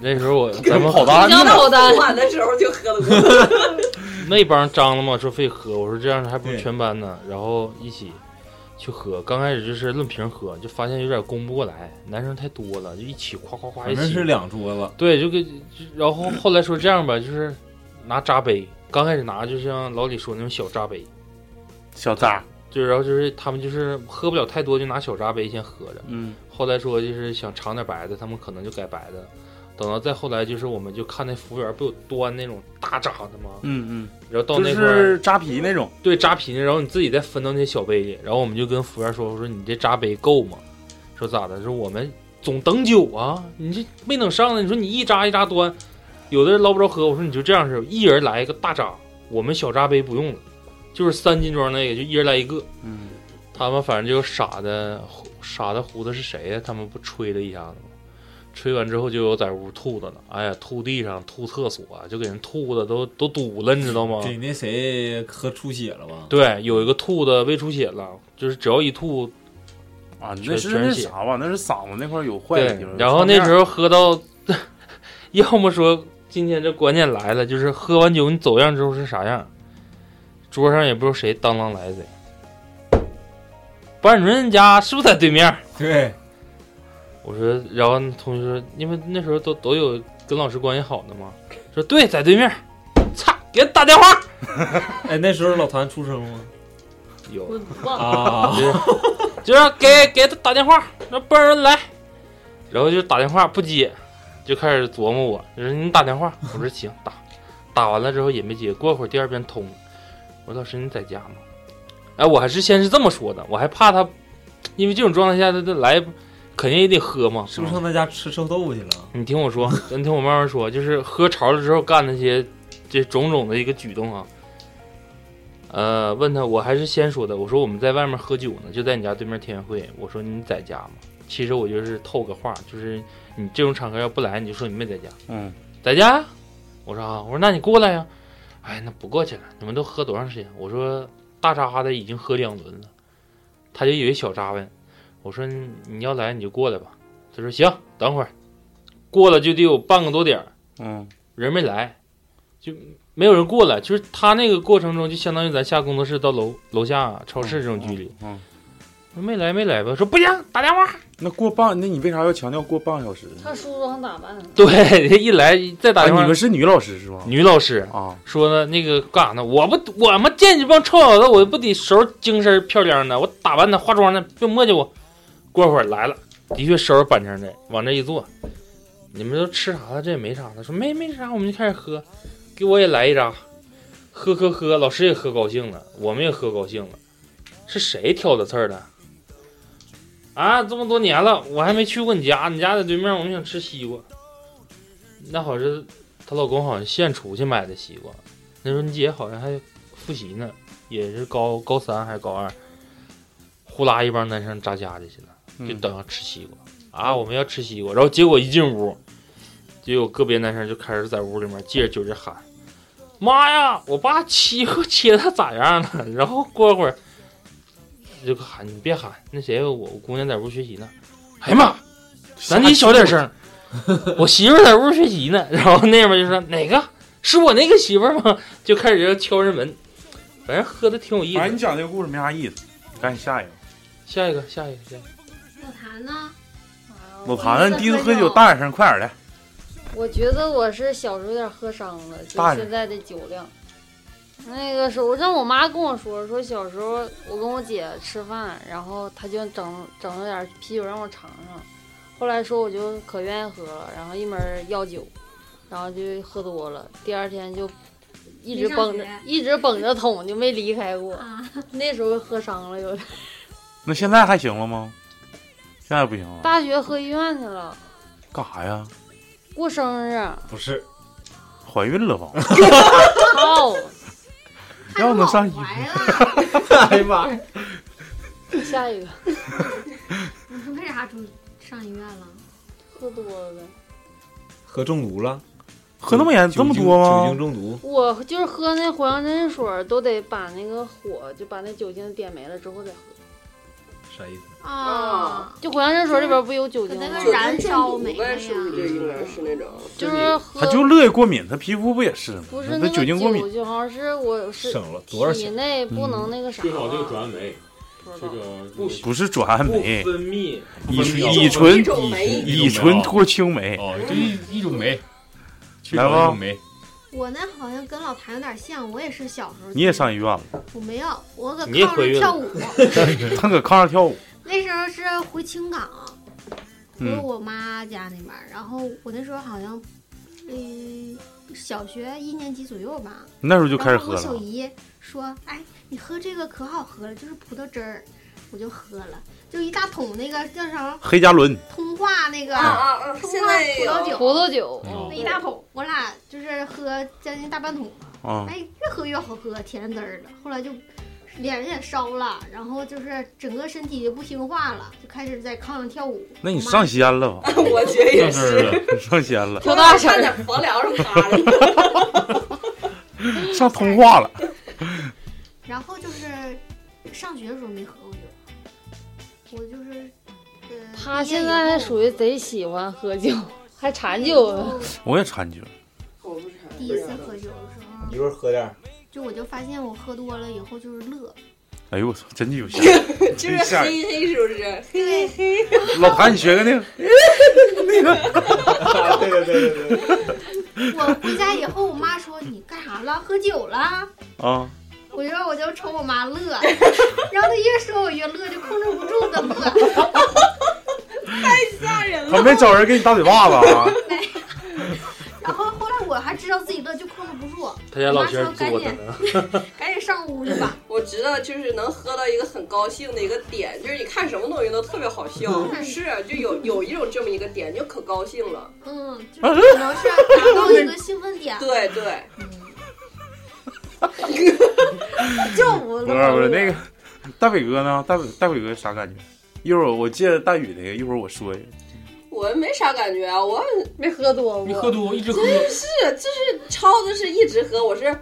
S3: 那时候我 咱们
S7: 跑单
S5: 交跑单
S6: 晚的时候就喝多了。
S3: 那帮张了嘛，说非喝，我说这样还不如全班呢，然后一起去喝。刚开始就是论瓶喝，就发现有点供不过来，男生太多了，就一起夸夸夸一起。
S8: 反正是两桌子。
S3: 对，就跟，然后后来说这样吧，就是拿扎杯，刚开始拿就像老李说那种小扎杯，
S7: 小扎，
S3: 就然后就是他们就是喝不了太多，就拿小扎杯先喝着。
S7: 嗯，
S3: 后来说就是想尝点白的，他们可能就改白的。等到再后来，就是我们就看那服务员不有端那种大扎的吗？
S7: 嗯嗯，
S3: 然后到那块儿
S7: 是扎啤那种，
S3: 对扎啤，然后你自己再分到那些小杯里，然后我们就跟服务员说：“我说你这扎杯够吗？说咋的？说我们总等酒啊，你这没等上呢。你说你一扎一扎端，有的人捞不着喝。我说你就这样式，一人来一个大扎，我们小扎杯不用了，就是三斤装那个，就一人来一个。
S7: 嗯，
S3: 他们反正就傻的傻的糊的是谁呀？他们不吹了一下子吗？吹完之后就有在屋吐的了，哎呀，吐地上，吐厕所，就给人吐的都都堵了，你知道吗？
S8: 给那谁喝出血了吧？
S3: 对，有一个吐的胃出血了，就是只要一吐
S7: 啊，
S3: 全
S7: 那是
S3: 血
S7: 那啥吧？那是嗓子那块有坏的
S3: 对
S7: 地方。，
S3: 然后那时候喝到，要么说今天这关键来了，就是喝完酒你走样之后是啥样？桌上也不知道谁当啷来谁。班主任家是不是在对面？
S8: 对，
S3: 我说，然后同学说，因为那时候都都有跟老师关系好的嘛，说对，在对面。操，给他打电话。
S8: 哎，那时候老谭出生吗？
S3: 有。
S8: 啊，
S3: 就是就是给给他打电话，让班主任来，然后就打电话不接，就开始琢磨我，就说你打电话，我说行打，打完了之后也没接，过会儿第二遍通，我说老师你在家吗？哎，我还是先是这么说的，我还怕他，因为这种状态下他他来肯定也得喝嘛，
S8: 是不是上他家吃臭豆腐去了？
S3: 你听我说，你听我慢慢说，就是喝潮了之后干那些这种种的一个举动啊。呃，问他，我还是先说的，我说我们在外面喝酒呢，就在你家对面天元会。我说你在家吗？其实我就是透个话，就是你这种场合要不来，你就说你没在家。
S7: 嗯，
S3: 在家。我说啊，我说那你过来呀。哎，那不过去了，你们都喝多长时间？我说大扎的已经喝两轮了。他就以为小扎呗，我说你你要来你就过来吧。他说行，等会儿。过了就得有半个多点儿，
S7: 嗯，
S3: 人没来，就没有人过来。就是他那个过程中，就相当于咱下工作室到楼楼下超市这种距离。
S7: 嗯，
S3: 说没来没来吧？说不行，打电话。
S7: 那过半，那你为啥要强调过半个小时？
S5: 他梳妆打扮，
S3: 对，一来再打
S7: 哎，
S3: 电话。
S7: 你们是女老师是吗？
S3: 女老师
S7: 啊，
S3: 说呢，那个干啥呢？我不，我们见你这帮臭小子，我不得收拾精神漂亮的，我打扮的、化妆的，别磨叽我。过会儿来了，的确收拾板正的，往这一坐。你们都吃啥了？这也没啥了。说没没啥，我们就开始喝，给我也来一扎，喝喝喝，老师也喝高兴了，我们也喝高兴了。是谁挑的刺儿的？啊，这么多年了，我还没去过你家，你家在对面，我们想吃西瓜。那好像是她老公好像现出去买的西瓜，那时候你姐好像还复习呢，也是高高三还是高二，呼啦一帮男生扎家里去了，就等着吃西瓜、啊！我们要吃西瓜，然后结果一进屋，就有个别男生就开始在屋里面借着酒劲喊：“妈呀，我爸西瓜切的咋样了？”然后过会儿就喊：“你别喊，那谁，我我姑娘在屋学习呢。”哎呀妈，咱得小点声。我媳妇在屋学习呢，然后那边就说哪个是我那个媳妇吗？就开始要敲人门，反正喝的挺有意思。
S7: 反正你讲这个故事没啥意思，赶紧下一个。
S3: 下一个，下一个，下一个。
S2: 老谭呢？
S7: 老谭，你第一次喝酒，大点声，快点的。
S5: 我觉得我是小时候有点喝伤了，就现在的酒量。那个时候，让我妈跟我说，说小时候我跟我姐吃饭，然后她就整整了点啤酒让我尝尝。后来说我就可愿意喝了，然后一门儿要酒，然后就喝多了，第二天就一直 绷着，一直绷着桶就没离开过。
S2: 啊，
S5: 那时候喝伤了有点。
S7: 那现在还行了吗？现在不行了，
S5: 大学喝医院去了，
S7: 干啥呀？
S5: 过生日，
S8: 不是，
S7: 怀孕了吧？
S5: 操！
S7: 要能上医
S2: 院，
S8: 哎呀妈呀！
S5: 下一个
S2: 你说为啥住上医院了？
S5: 喝多了呗。
S8: 喝中毒了，
S7: 喝那么严这么多吗酒
S8: 精？中毒，
S5: 我就是喝那藿香正气水，都得把那个火就把那酒精点没了之后再喝。
S8: 啥意思？
S2: 啊，
S5: 就藿香正气水里边不有酒精吗？
S2: 那
S6: 个
S2: 燃烧
S6: 精中毒呗，
S2: 没了呀
S6: 是不是这应该是那种？
S5: 就是喝，
S7: 他就乐意过敏，他皮肤不也是吗？他
S5: 不是那个
S7: 酒精过敏，
S5: 酒，好像是我是
S8: 省了多少
S5: 体
S8: 钱？
S5: 内不能那个啥，
S9: 缺少这个转氨酶，这
S5: 不知道
S9: 个
S7: 不是转酶，
S3: 分泌，
S7: 乙乙醇
S6: 一种酶
S7: 乙醇脱氢酶。
S9: 哦，这一一种酶，缺
S7: 来吧。
S2: 我那好像跟老谭有点像，我也是小时候。
S7: 你也上医院了？
S2: 我没有，我搁炕上跳舞。
S7: 他搁炕上跳舞，
S2: 那时候是回青港，回
S7: 嗯
S2: 我妈家那边儿，然后我那时候好像，嗯、小学一年级左右吧。
S7: 那时候就开始
S2: 然后
S7: 喝了。
S2: 我小姨说：“哎，你喝这个可好喝了，就是葡萄汁儿。”我就喝了，就一大桶那个叫啥
S7: 黑加仑，
S2: 通化那个
S6: 啊啊啊！
S2: 通化葡萄酒，
S5: 葡萄酒，
S9: 嗯
S2: 那一大桶，我俩就是喝将近大半桶。
S7: 啊，
S2: 哎，越喝越好喝，甜滋儿的。后来就脸也烧了，然后就是整个身体就不听话了，就开始在炕上跳舞。
S7: 那你上仙了吧？
S6: 我觉得也是。
S7: 上仙了，
S5: 跳大神
S6: 看在房梁上趴着。
S7: 上通话了。
S2: 然后就是上学的时候没喝过酒，我就是。呃
S5: 他现在还属于贼喜欢喝酒，还馋酒呢。
S7: 我也馋酒，
S6: 我不馋。
S2: 第一次喝酒的时候，
S8: 一会儿喝点儿，
S2: 就我就发现我喝多了以后就是乐，
S7: 哎呦我操，真的有戏！
S6: 就是黑黑是不是？
S2: 对，
S7: 老谭，你学个那个，
S8: 对对对对对，
S2: 我回家以后，我妈说你干啥了？喝酒了？
S7: 啊，
S2: 我就我就瞅我妈乐，然后她越说我越乐，就控制不住的乐。
S6: 太吓人了。
S7: 他没找人给你打嘴巴子啊？
S2: 没然后后来我还知道自己乐，就控制不住，
S3: 他家老仙儿作的。
S2: 赶紧上屋去吧。
S6: 我知道，就是能喝到一个很高兴的一个点，就是你看什么东西都特别好笑，是就有有一种这么一个点，就可高兴了。
S2: 嗯，就是可能是 达到一个兴奋点，
S6: 对对，
S2: 就我
S7: 不是不是那个大伟哥呢？大伟大伟哥啥感觉？一会儿我借大宇那个，一会儿我说一个。
S6: 我没啥感觉啊，我
S5: 没喝多过，
S9: 你喝多一直喝，
S6: 是就是超子是一直喝，我是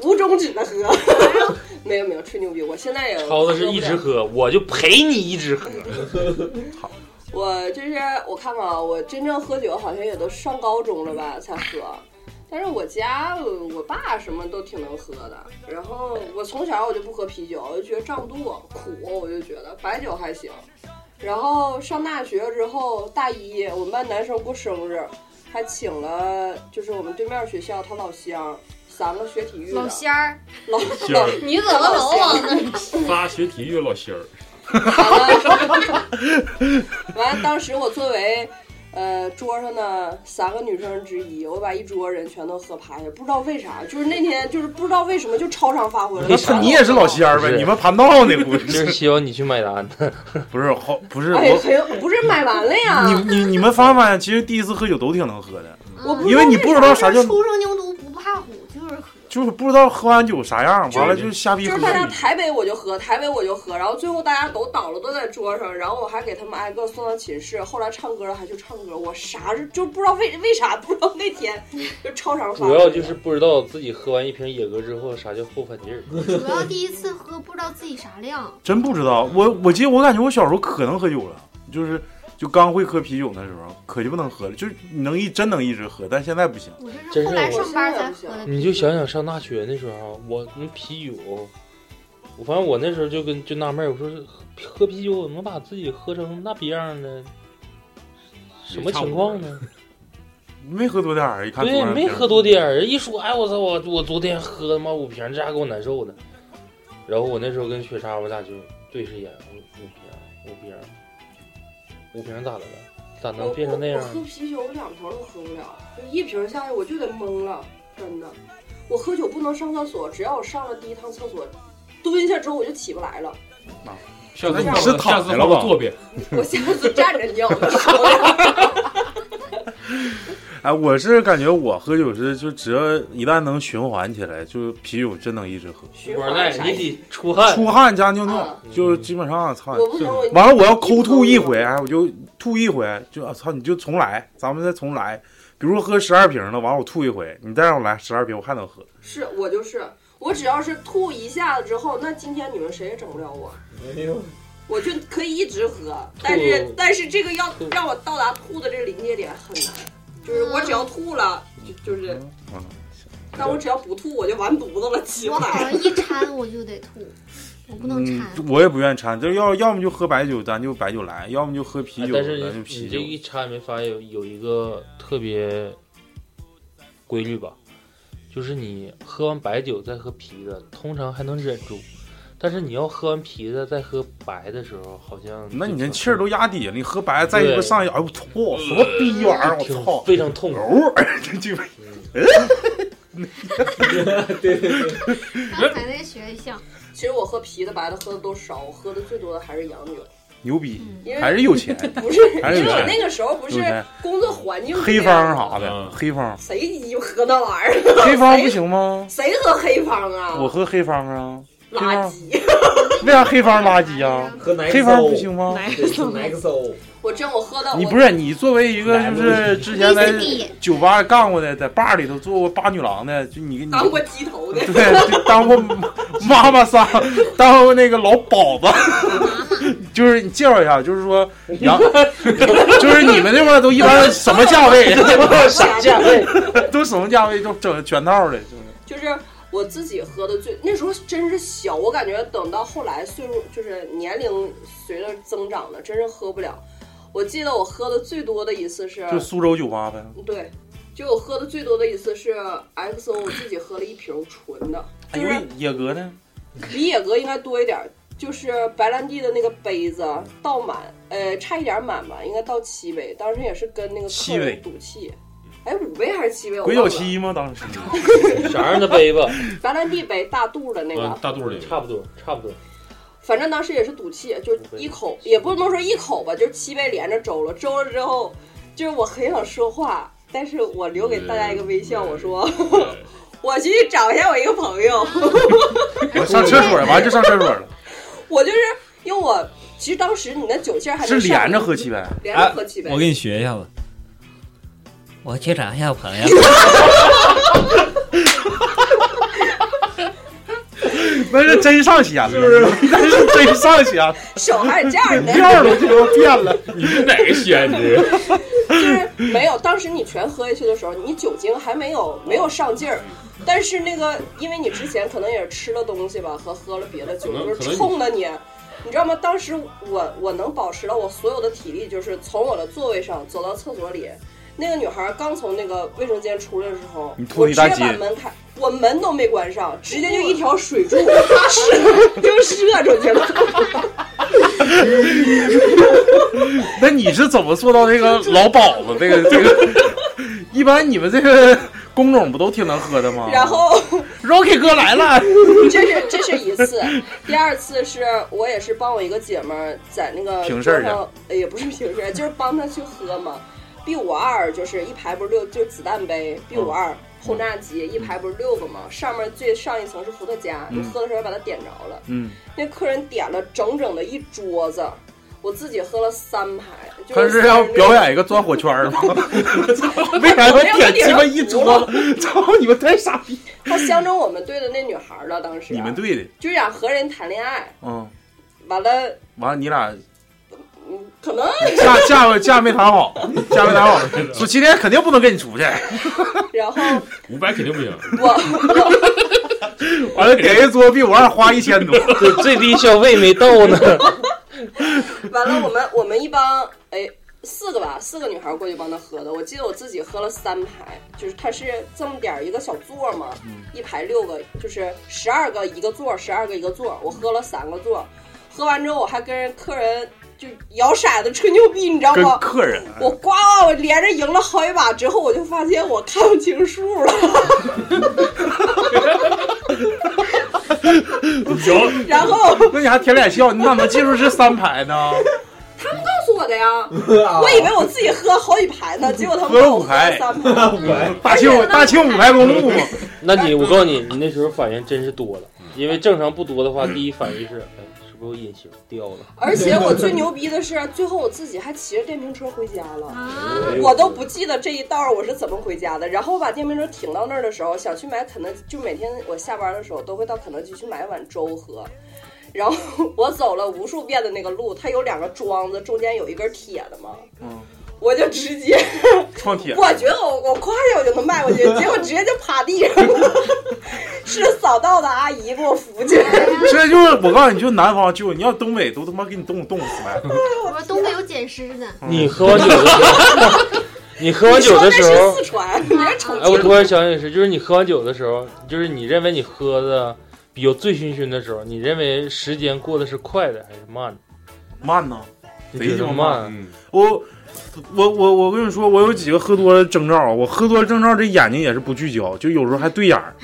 S6: 无终止的喝。没有没有吹牛逼，我现在也
S3: 超子是一直喝，我就陪你一直喝。
S6: 我就是我看看啊，我真正喝酒好像也都上高中了吧才喝。但是我家我爸什么都挺能喝的，然后我从小我就不喝啤酒，我就觉得胀肚苦，我就觉得白酒还行。然后上大学之后，大一我们班男生过生日，还请了就是我们对面学校他老乡三个学体育的。
S2: 老仙儿，
S6: 老
S9: 仙儿。
S5: 你怎么老往那？
S9: 发学体育老仙儿，
S6: 完了，完了，当时我作为呃桌上的三个女生之一，我把一桌人全都喝趴下，不知道为啥，就是那天就是不知道为什么就超常发挥了。
S7: 那他你也是老仙儿呗？你们盘道呢？不
S3: 就是
S7: 是？
S3: 希望你去买单的。
S7: 不是好？不是
S6: 哎，
S7: 我。
S6: 很有不是买完了呀？
S7: 你你你们发没发现，其实第一次喝酒都挺能喝的，
S6: 我不
S7: 因为你不知道啥叫，
S2: 初生牛犊不怕虎，就是喝。
S7: 就是不知道喝完酒啥样，完了就瞎逼喝
S6: 就是。大家台北我就喝，台北我就喝，然后最后大家都倒了，都在桌上，然后我还给他们挨个送到寝室。后来唱歌了还去唱歌，我啥是就不知道为为啥不知道那天就超常发挥。
S3: 主要就是不知道自己喝完一瓶野格之后啥叫后反劲儿。
S2: 主要第一次喝，不知道自己啥量。
S7: 真不知道，我我记得我感觉我小时候可能喝酒了，就是就刚会喝啤酒那时候，可就不能喝了，就是你能一真能一直喝，但现在不行。
S2: 我这
S3: 真是
S2: 是后来
S3: 我
S2: 上班才喝的。
S3: 你就想想上大学那时候，我那啤酒，我反正我那时候就跟就纳闷，我说喝啤酒怎么把自己喝成那逼样呢？什么情况呢？
S7: 没喝多点儿，一看
S3: 对，没喝多点儿。一说，哎，我操，我我昨天喝他妈五瓶，这还给我难受呢。然后我那时候跟雪莎，我俩就对视一眼，我五瓶，五瓶，五瓶咋的了？咋能变成那样
S6: 我？喝啤酒我两瓶都喝不了，就一瓶下去我就得懵了，真的。我喝酒不能上厕所，只要我上了第一趟厕所，蹲下之后我就起不来了。
S9: 下次
S7: 那你是躺下了吧？
S9: 坐便，
S6: 我下次站着尿
S7: 哎，我是感觉我喝酒是就只要一旦能循环起来，就啤酒真能一直喝。
S6: 循
S3: 玩
S6: 环
S3: 你得出汗，
S7: 出汗加尿尿
S6: 啊，
S7: 就基本上操。
S6: 我不能我
S7: 完了，我要抠吐一回，哎，我就吐一回，就啊操，你就重来，咱们再重来。比如说喝十二瓶的，完了我吐一回，你再让我来十二瓶，我还能喝。
S6: 是我就是我，只要是吐一下子之后，那今天你们谁也整不了我。
S8: 哎呦，
S6: 我就可以一直喝，但是但是这个要让我到达吐的这个临界点很难，就是我只要吐了，就就是，
S7: 嗯
S6: 但我只要不吐我就完犊子了，起不来
S2: 我好像。一掺我就得吐，我不能
S7: 嗯
S2: 掺。，
S7: 我也不愿意掺，就要要么就喝白酒，咱就白酒来；要么就喝啤酒，
S3: 哎但是
S7: 咱就啤酒
S3: 你这。一掺，没发现有有一个特别规律吧？就是你喝完白酒再喝啤的，通常还能忍住，但是你要喝完啤的再喝白的时候，好像
S7: 那你
S3: 就挺
S7: 这气儿都压底了，你喝白再一个
S3: 对
S7: 上一，哎呦我操，什么逼玩意儿，我操！
S3: 非常痛苦。
S7: 哦，这鸡巴
S8: 对对 对，
S2: 刚才那学的像，
S6: 其实我喝啤的、白的喝的都少，我喝的最多的还是洋酒，
S7: 牛逼，
S6: 因为
S7: 还是有钱，
S6: 不是因为我那个时候不是工作环境
S7: 黑方啥的，
S9: 嗯
S7: 黑方，
S6: 谁鸡巴喝那玩意儿？
S7: 黑方不行吗？
S6: 谁喝黑方啊？
S7: 我喝黑方啊，
S6: 垃圾。
S7: 为啥黑方垃圾啊？
S8: 喝
S7: 黑方不行吗？
S6: 我真我喝到，
S7: 你不是你作为一个就是之前在酒吧干过的，在 bar 里头做过八女郎的，就你你
S6: 当过鸡头的，
S7: 对，就当过妈妈桑，当过那个老鸨子，就是你介绍一下，就是说 杨，就是你们那边都一般什么价位？
S8: 啥价位？
S7: 都什么价位？都整全套的，就是
S6: 就是我自己喝的最，那时候真是小，我感觉等到后来岁数就是年龄随着增长的，真是喝不了。我记得我喝的最多的一次是，
S7: 就苏州酒吧呗。
S6: 对，就我喝的最多的一次是 XO，我自己喝了一瓶纯的，
S7: 哎呦
S6: 就是，
S7: 野格呢？
S6: 比野格应该多一点儿，就是白兰地的那个杯子倒满，呃，差一点满吧，应该倒七杯，当时也是跟那个客人赌气。哎，五杯还是七杯？我
S7: 鬼
S6: 忘了。
S7: 脚七吗？当时
S3: 啥样的杯子？
S6: 白兰地杯大肚的那个，
S9: 嗯，大肚的
S3: 差不多，差不多。
S6: 反正当时也是赌气，就一口也不能说一口吧，就七杯连着周了。周了之后，就是我很想说话，但是我留给大家一个微笑，我说我去找一下我一个朋友，
S7: 我上厕所，完就上厕所了，
S6: 我就是因为我其实当时你那酒劲儿还
S7: 是连着喝七杯。
S6: 连着喝七杯，
S10: 我给你学一下子。我去找一下我朋友。
S7: 那是真上弦了，是不是？那是真上弦了，
S6: 手还是这样的，
S7: 调都就变了。
S9: 你是哪个先知？
S6: 就是没有。当时你全喝下去的时候，你酒精还没有没有上劲儿，但是那个因为你之前可能也是吃了东西吧，和喝了别的酒，就是冲的你。你知道吗？当时我我能保持了我所有的体力，就是从我的座位上走到厕所里。那个女孩刚从那个卫生间出来的时候
S7: 你，拖
S6: 我直接
S7: 一大街
S6: 把门开，我门都没关上，直接就一条水柱射 就射出去了。
S7: 那你是怎么做到这个老鸨子？这个这个，一般你们这个工种不都挺能喝的吗？
S6: 然后
S7: Rocky 哥来了，
S6: 这是这是一次，第二次是我也是帮我一个姐们儿在那个
S7: 平事儿去
S6: 桌上，呃也不是平事儿，就是帮她去喝嘛。B 五二就是一排不是六，就是子弹杯 B 五二轰炸机一排不是六个吗？上面最上一层是伏特加，你
S7: 嗯
S6: 喝的时候把它点着了。
S7: 嗯，
S6: 那客人点了整整的一桌子，我自己喝了三排。就
S7: 他是要表演一个钻火圈儿吗？为啥要点鸡巴一桌子？操你们太傻逼！
S6: 他相中我们队的那女孩了，当时
S7: 你们队的，
S6: 就想和人谈恋爱，
S7: 嗯，
S6: 完了，
S7: 完了你俩
S6: 嗯，可能
S7: 价价位价没谈好，价没谈好，说今天肯定不能跟你出去，
S6: 然后
S9: 五百肯定不行。
S6: 我我
S7: 完了给一桌 B 五二花一千多，
S3: 对，最低消费没到呢。
S6: 完了，我们我们一帮哎四个吧，四个女孩过去帮他喝的。我记得我自己喝了三排，就是它是这么点儿一个小座嘛，一排六个，就是十二个一个座，十二个一个座。我喝了三个座，喝完之后我还跟人客人就摇骰子吹牛逼，你知道
S7: 跟
S6: 吗？
S7: 客人
S6: 我呱呱，我连着赢了好几把之后，我就发现我看不清数了。
S7: 行，
S6: 然后
S7: 那你还舔脸笑，你怎么记住是三排呢？
S6: 他们告诉我的呀，我以为我自己喝好几排呢，结果他们
S7: 喝了五排
S6: 三排。
S7: 大庆大庆五排公路嘛。
S3: 那你我告诉你，你那时候反应真是多了，因为正常不多的话，第一反应是，哎，是不是我隐形掉了？
S6: 而且我最牛逼的是，最后我自己还骑着电瓶车回家了，
S3: 啊
S6: 我都不记得这一道我是怎么回家的。然后我把电瓶车停到那儿的时候，想去买肯德基，就每天我下班的时候都会到肯德基去买一碗粥喝。然后 我走了无数遍的那个路，它有两个桩子，中间有一根铁的嘛，
S7: 嗯，
S6: 我就直接。我觉得我我快点我就能迈过去，结果直接就趴地上了，是扫道的阿姨给我扶起来。
S7: 这就是我告诉你，就南方就你要东北都他妈给你冻冻死呗。
S2: 我们东北有捡尸的，
S3: 你喝完酒的时候，你喝完酒的时候
S6: 那是四，川，你是重
S3: 哎，我突。然想起一事，就是你喝完酒的时候，就是你认为你喝的比较醉醺醺的时候，你认为时间过得是快的还是慢的？
S7: 慢呢，贼鸡巴
S3: 慢
S7: 慢。我我我我跟你说，我有几个喝多了征兆啊。我喝多征兆，这眼睛也是不聚焦，就有时候还对眼儿。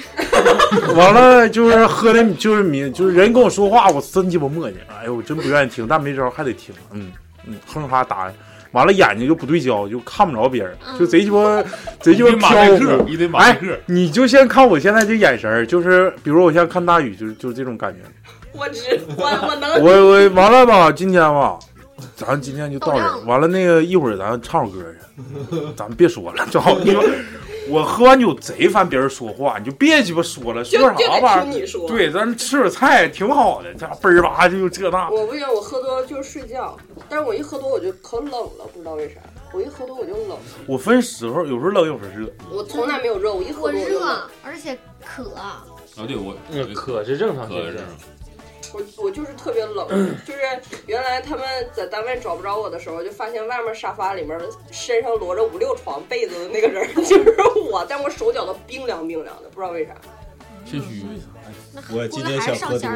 S7: 完了就是喝的，就是迷，就是人跟我说话，我真鸡巴磨叽。哎呦，我真不愿意听，但没招还得听。嗯嗯，哼哈打。完了眼睛就不对焦，就看不着别人，就贼鸡巴 贼鸡巴飘
S9: 赛克
S7: 忽。
S9: 一堆马克，
S7: 你就先看我现在这眼神儿，就是比如我现在看大宇，就是就是这种感觉。
S6: 我知我我能
S7: 我我完了吧，今天吧，咱今天就到这儿。完了那个一会儿咱唱首歌去，咱们别说了，正好你说 我喝完酒贼烦别人说话，你就别鸡巴说了，说啥玩意儿？
S6: 听你说。
S7: 对，咱吃点菜挺好的，这嘣儿吧就这那。
S6: 我不行，我喝多了就是睡觉，但是我一喝多我就可冷了，不知道为啥。我一喝多我就冷，
S7: 我分时候，有时候冷，有时候热。
S6: 我从来没有热，我一喝多我。
S2: 热，而且渴。
S9: 啊，对我
S3: 嗯，渴是正常
S9: 可是
S3: 现象。
S6: 我我就是特别冷，就是原来他们在单位找不着我的时候，就发现外面沙发里面身上摞着五六床被子的那个人 就是我，但我手脚都冰凉冰凉的，不知道为啥。
S9: 谦虚。
S8: 我今天想喝多，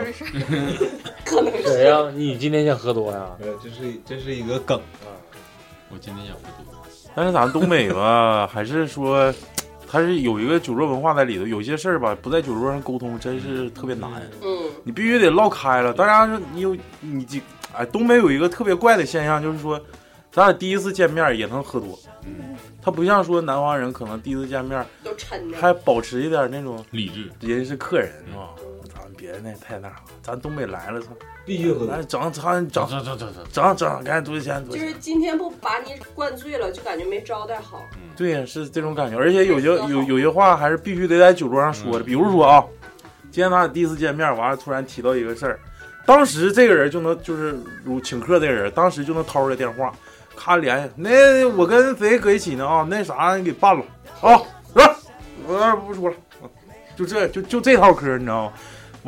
S6: 可能
S3: 谁呀？你今天想喝多呀？
S8: 呃，这是这是一个梗啊。
S9: 我今天想喝多。
S7: 但是咱东北吧，还是说，它是有一个酒桌文化在里头。有些事儿吧，不在酒桌上沟通，真是特别难。
S6: 嗯，
S7: 你必须得唠开了。当然是你有你这，哎，东北有一个特别怪的现象，就是说，咱俩第一次见面也能喝多。
S9: 嗯，
S7: 他不像说南方人，可能第一次见面
S6: 都抻着，
S7: 还保持一点那种
S9: 理智。
S7: 人是客人是吧？咱别那太那啥，咱东北来了，操，
S8: 必须喝。
S7: 来整整整
S9: 整整整
S7: 整整，赶紧多少钱多。
S6: 就是今天不把你灌醉了，就感觉没招待好。
S7: 对呀，是这种感觉，而且有些有有些话还是必须得在酒桌上说的，比如说啊，今天咱俩第一次见面，完了突然提到一个事儿，当时这个人就能就是如请客这个人，当时就能掏出来电话，咔联系，那我跟谁搁一起呢？啊，那啥你给办了。啊，来，我不说了，就这就就这套嗑，你知道吗？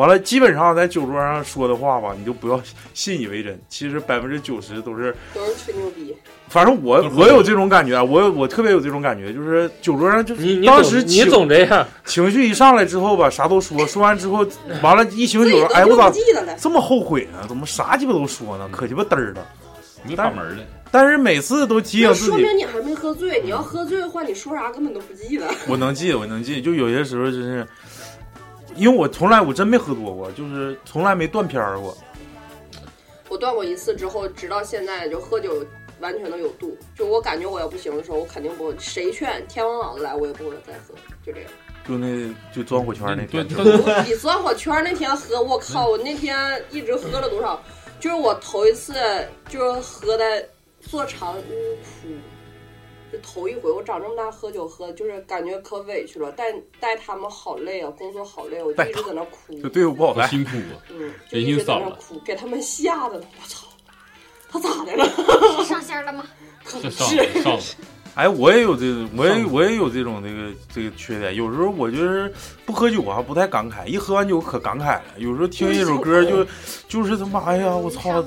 S7: 完了，基本上在酒桌上说的话吧，你就不要信以为真，其实百分之九十都是
S6: 都是吹牛逼。
S7: 反正我我有这种感觉啊，我我特别有这种感觉，就是酒桌上就是
S3: 你你
S7: 当时
S3: 总你总这样，
S7: 情绪一上来之后吧，啥都说，说完之后，完了，一醒酒哎，我咋
S6: 不记得了
S7: 这么后悔呢？怎么啥鸡巴都说呢？可鸡巴嘚儿了，
S9: 没把门了。
S7: 但是每次都提醒自己，
S6: 说明你还没喝醉。你要喝醉的话，你说啥根本都不记得。
S7: 我能记，我能记，就有些时候就是，因为我从来我真没喝多过，就是从来没断片儿过。
S6: 我断过一次之后，直到现在就喝酒完全都有度。就我感觉我要不行的时候，我肯定不会。谁劝天王老子来，我也不会再喝，就这样。
S7: 就那就钻火圈那天，
S6: 你钻火圈那天喝，我靠！我那天一直喝了多少？就是我头一次就是喝的坐长屋哭，就头一回我长这么大喝酒喝，就是感觉可委屈了，带带他们好累啊，工作好累，我就一直在那哭。
S7: 就队伍不好带，
S9: 辛苦啊，
S6: 嗯，就
S9: 人
S6: 一直在
S9: 心散了。
S6: 那哭，给他们吓的，我操！他咋的了？
S2: 上线了吗？
S6: 可能
S9: 上
S6: 是。
S9: 上了，
S7: 哎，我也有这种，我也我也有这种这个这个缺点。有时候我就是不喝酒啊，不太感慨；一喝完酒可感慨了。有时候听一首歌就就是他妈哎呀，我操，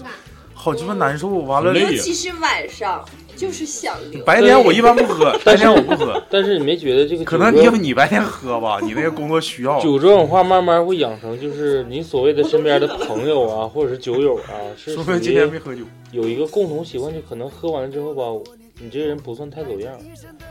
S7: 好鸡巴难受。完了，
S6: 尤其是晚上，就是想溜。
S7: 白天我一般不喝，白
S3: 但是
S7: 天我不喝。
S3: 但是你没觉得这个
S7: 可能
S3: 因为
S7: 你你白天喝吧，你那个工作需要。
S3: 酒这种话慢慢会养成，就是你所谓的身边的朋友啊，或者是酒友啊，是
S7: 说明今天没喝酒。
S3: 有一个共同习惯，就可能喝完了之后吧，你这个人不算太走样。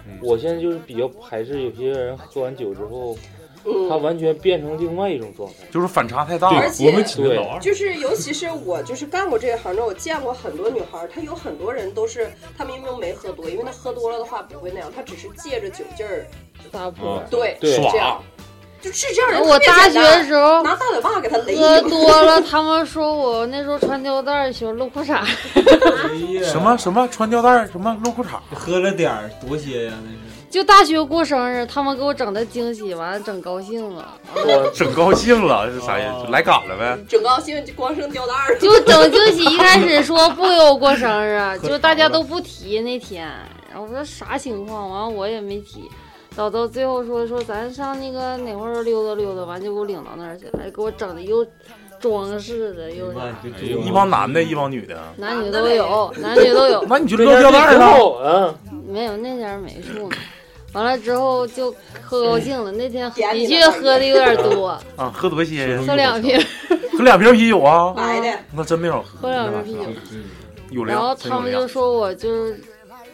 S7: 嗯
S3: 我现在就是比较排斥有些人喝完酒之后，
S6: 嗯
S3: 他完全变成另外一种状态，
S7: 就是反差太大了
S6: 而且
S3: 对，
S6: 就是尤其是我，就是干过这一行之后，我见过很多女孩儿，她有很多人都是她明明没喝多，因为她喝多了的话不会那样，她只是借着酒劲儿
S5: 撒泼。
S6: 对，
S3: 对
S6: 是这样，就是这样人。
S5: 我大学的时候
S6: 拿大嘴巴给他勒
S5: 喝多了，他们说我那时候穿吊带儿喜欢露裤衩。
S7: 什么什么穿吊带儿，什么露裤衩，
S8: 喝了点儿多些呀，那是。
S5: 就大学过生日，他们给我整的惊喜，完了整高兴了，
S7: 我整高兴了，是啥意思？来赶了呗？
S6: 整高兴就光剩吊带儿了，
S5: 就整惊喜。一开始说不给我过生日，就大家都不提那天，然后我说啥情况，完了我也没提。到到最后说说咱上那个哪块儿溜达溜达，完就给我领到那儿去了，还给我整的又装饰的又啥，
S7: 一帮男的，一帮女的，
S5: 男女都有，男女都有。
S7: 那你就撂吊带儿
S3: 了？
S5: 没有，那家没数呢。完了之后就喝高兴了，那天的确喝的有点多，
S7: 啊，喝多些？
S5: 喝两瓶，
S7: 喝两瓶啤酒啊？
S6: 白的，
S7: 那真没少喝。
S5: 喝两瓶啤酒。
S7: 有。
S5: 然后他们就说我就是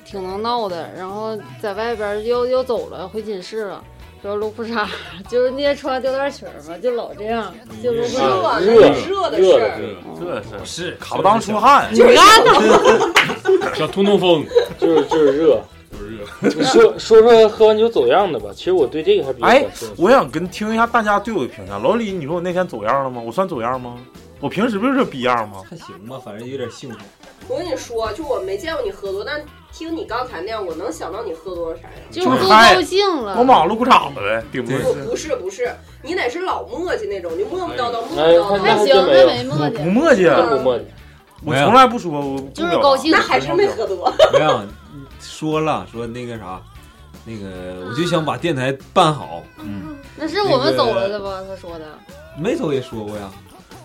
S5: 挺能闹的，然后在外边又又走了，回寝室了。说露裤衩，就是那天穿吊带裙嘛，就老这样，就露裤衩。
S6: 热热的事儿，
S7: 这是是卡不当出汗。
S5: 你干呢？
S9: 想通通风，
S3: 就是就是热。
S9: 就是热。
S3: 说说说喝完酒走样的吧，其实我对这个还比较
S7: 哎
S3: 感兴趣。，
S7: 我想跟听一下大家对我的评价。老李，你说我那天走样了吗？我算走样吗？我平时不就是这逼样吗？
S8: 还行吧，反正有点兴奋。
S6: 我跟你说，就我没见过你喝多，但听你刚才那样，我能想到你喝多了啥样。
S5: 就是喝高兴了。
S7: 光马路裤衩子呗，顶不
S6: 不不是不是，你得是老磨叽那种，就磨磨叨叨磨
S3: 哎
S6: 磨叨叨。
S5: 还行，那没磨叽不。
S7: 磨叽，
S3: 不磨叽。
S7: 我从来不说，我
S5: 就是高兴
S6: 那还是没喝多。
S8: 没有，说了说那个啥，那个我就想把电台办好。嗯，
S5: 那是我们走了的吧？他说的。
S8: 没走也说过呀。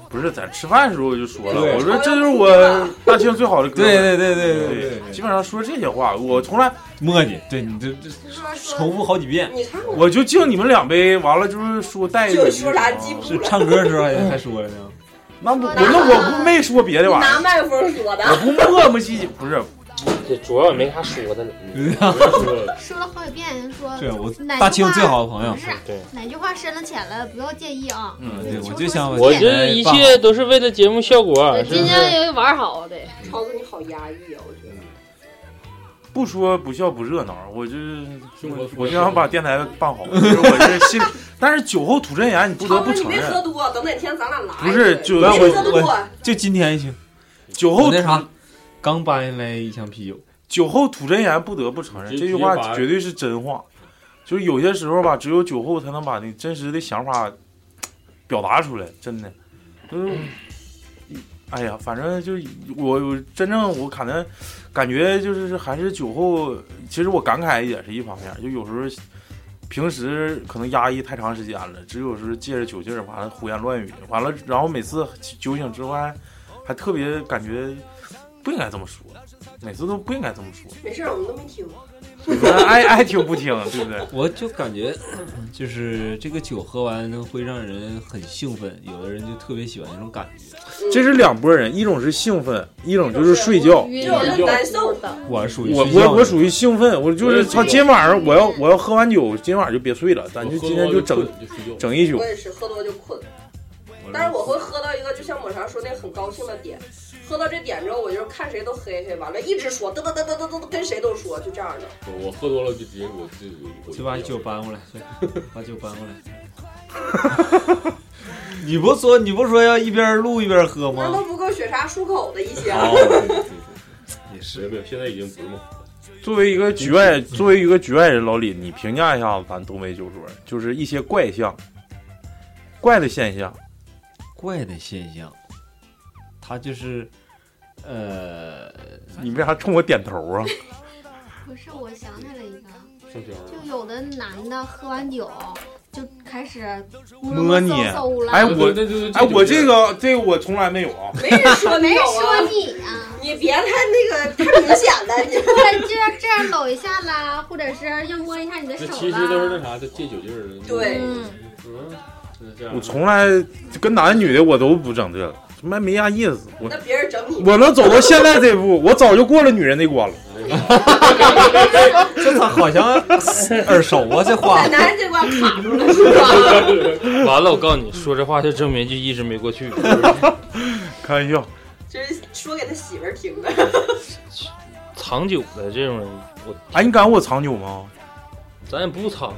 S7: 不是在吃饭的时候我就说了，我说这就是我大庆最好的哥们儿。
S8: 对对对对对
S7: 对
S8: 对
S7: 基本上说这些话，我从来
S8: 磨叽，对你这这重复好几遍。
S7: 我就敬你们两杯，完了就是说带一
S6: 就说啥记不
S8: 是。唱歌的时候还还说了呢。
S7: 那不我那我不没说别的玩意儿，
S6: 拿麦克风说的。
S7: 我不磨磨唧唧，不是
S3: 这主要也没啥说的了。
S2: 说了好几遍，说
S8: 对我大庆
S2: 话
S8: 最好的朋友
S2: 不是
S3: 对
S2: 哪句话深了浅了，不要介意啊。
S8: 嗯，对，我就想把
S3: 我这一切都是为了节目效果，
S5: 今
S3: 是？
S5: 天也玩好的，
S6: 超子你好压抑啊，我觉得。
S7: 不说不笑不热闹，我就是我就想把电台办好，就是我这心，但是酒后吐真言，你不得不承认，
S6: 别喝多，等哪天咱俩来。
S7: 不是就
S6: 别
S8: 我
S6: 喝多
S8: 我。就今天行。
S7: 酒后
S8: 那啥，刚搬进来一箱啤酒。
S7: 酒后吐真言，不得不承认，这句话绝对是真话。就是有些时候吧，只有酒后才能把你真实的想法表达出来，真的。就是，哎呀，反正就是我我真正我可能感觉就是还是酒后，其实我感慨也是一方面，就有时候平时可能压抑太长时间了，只有时候借着酒劲儿，完了胡言乱语，完了，然后每次酒醒之后还还特别感觉不应该这么说，每次都不应该这么说。
S6: 没事儿，我们都没听。
S7: 爱爱听不听，对不对？
S8: 我就感觉，就是这个酒喝完呢，会让人很兴奋，有的人就特别喜欢那种感觉。
S7: 这是两拨人，一种是兴奋，一种就是睡觉。
S5: 晕
S6: 这种是难受的。
S8: 我属于
S7: 我我我属于兴奋，我就是操，今晚上我要我要喝完酒，今晚就别睡了，咱就今天就整
S9: 就。
S7: 整一宿
S6: 我。也是喝多就困，但是我会喝到一个就像抹茶说那个很高兴的点，喝到这点之后，我就是看谁都嘿嘿，完了一直说，嘚嘚嘚嘚嘚嘚，跟谁都说，就这样的。
S9: 我喝多了就直接我自己我
S8: 就把酒搬过来，把酒搬过来。你不说你不说要一边录一边喝吗？
S6: 那都不够雪茶漱口的一箱。
S9: 哦，对对对，也是没有，现在已经不是梦。
S7: 作为一个局外，作为一个局外人，老李，你评价一下咱东北酒桌，就是一些怪象、怪的现象。
S8: 怪的现象，他就是，呃，
S7: 你为啥冲我点头啊？
S2: 不是，我想起来一个，就有的男的喝完酒就开始
S7: 摸你。哎，我
S9: 对对对
S7: 哎，我这个这个我从来没有啊。
S6: 没人说
S2: 没人说你啊，
S6: 你别太那个太明显了，你
S2: 这样这样搂一下啦，或者是要摸一下你的手
S9: 其实都是那啥，就借酒劲儿的。
S6: 对
S7: 我从来跟男的女的我都不整这个，他妈没啥意思。我
S6: 那别人整你，
S7: 我能走到现在这步，我早就过了女人那关了。
S8: 这咋好像耳熟啊？这话
S6: 在男人这关卡住了是吧？
S3: 完了，我告诉你说这话就证明就一直没过去。
S7: 开玩笑，
S6: 这是说给他媳妇儿听的。
S3: 藏酒的这种人，我
S7: 哎，你敢我藏酒吗？
S3: 咱也不藏啊。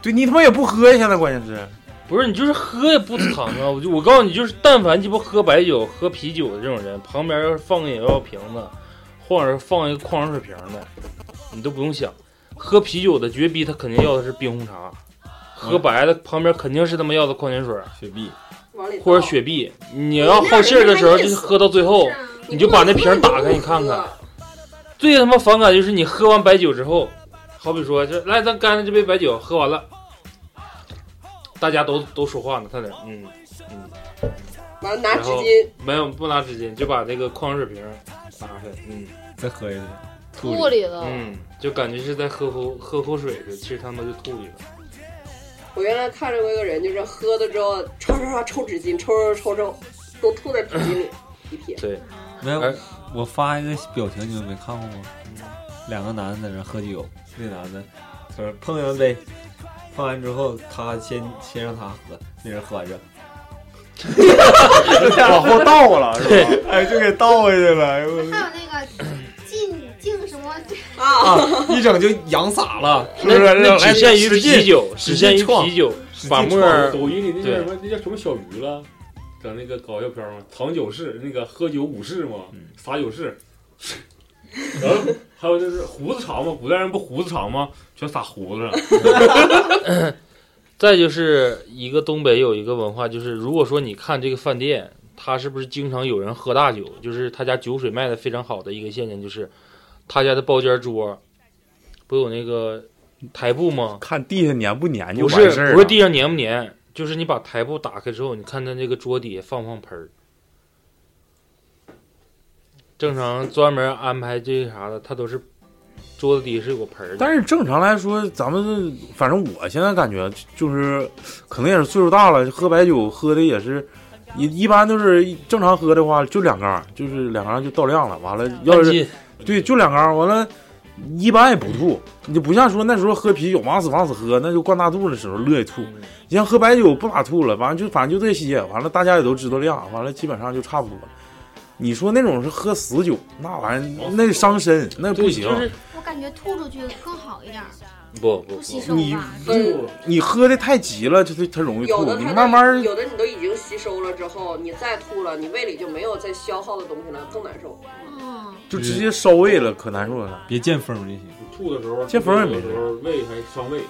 S7: 对你他妈也不喝呀！现在关键是，
S3: 不是你就是喝也不疼啊！我就我告诉你，就是但凡鸡巴喝白酒、喝啤酒的这种人，旁边要是放个饮料瓶子，或者是放一个矿泉水瓶的，你都不用想。喝啤酒的绝逼他肯定要的是冰红茶，喝白的旁边肯定是他妈要的矿泉水、
S8: 雪碧，
S3: 或者雪碧。你要好信儿的时候，就是喝到最后，你就把那瓶打开，你看看。最他妈反感就是你喝完白酒之后，好比说，就来咱干了这杯白酒，喝完了，大家都都说话呢，他得嗯嗯，
S6: 完了拿纸巾，
S3: 没有不拿纸巾，就把那个矿泉水瓶拿开，嗯
S8: 再喝一个，
S5: 吐里了。
S3: 嗯，就感觉是在喝口喝口水似的，其实他妈就吐里了。
S6: 我原来看着过一个人，就是喝了之后唰唰唰抽纸巾，抽抽抽抽，都吐在纸巾里一撇。
S3: 对，
S8: 没有
S3: 哎，
S8: 我发一个表情，你们没看过吗？两个男的在那喝酒，那男的说碰一杯，碰完之后他先先让他喝，那人喝完这，
S7: 往后倒了是吧？
S8: 哎，就给倒下去了，
S2: 还有那个进进什么？
S8: 啊，一整就洋洒了，是不是？
S3: 那只限于啤酒，只限于啤酒，把沫儿
S9: 抖音里那
S3: 对
S9: 叫什么？那叫什么小鱼了？整那个搞笑片嘛，藏酒式，那个喝酒武士嘛，撒酒式。然后还有就是胡子长嘛，古代人不胡子长吗？全撒胡子上。
S3: 再就是一个东北有一个文化，就是如果说你看这个饭店，他是不是经常有人喝大酒，就是他家酒水卖的非常好的一个现象，就是他家的包间桌不有那个台布吗？
S7: 看地上粘不粘就
S3: 不
S7: 完事儿
S3: 不是地上粘不粘，就是你把台布打开之后，你看他那个桌底下放不放盆儿。正常专门安排这个啥的，他都是桌子底下是有个盆儿的。
S7: 但是正常来说，咱们反正我现在感觉就是，可能也是岁数大了，喝白酒喝的也是，一一般都是正常喝的话就两缸，就是两缸就到量了。完了，要是对就两缸，完了，一般也不吐。你就不像说那时候喝啤酒往死往死喝，那就灌大肚的时候乐意吐。你像喝白酒不咋吐了，完了就反正就这些，完了大家也都知道量，完了基本上就差不多。你说那种是喝死酒，那玩意儿那伤身，那不行。
S3: 就是
S2: 我感觉吐出去更好一点儿，
S3: 不不
S2: 不吸收
S7: 你
S2: 吧？
S7: 你喝的太急了，就是它容易吐。你
S6: 有的
S7: 慢慢
S6: 有的你都已经吸收了之后，你再吐了，你胃里就没有再消耗的东西了，更难受。
S2: 嗯，
S7: 就直接烧胃了，可难受了。
S8: 别见风就行。
S9: 吐的时候，
S7: 见风也没
S9: 有的时候胃还伤胃。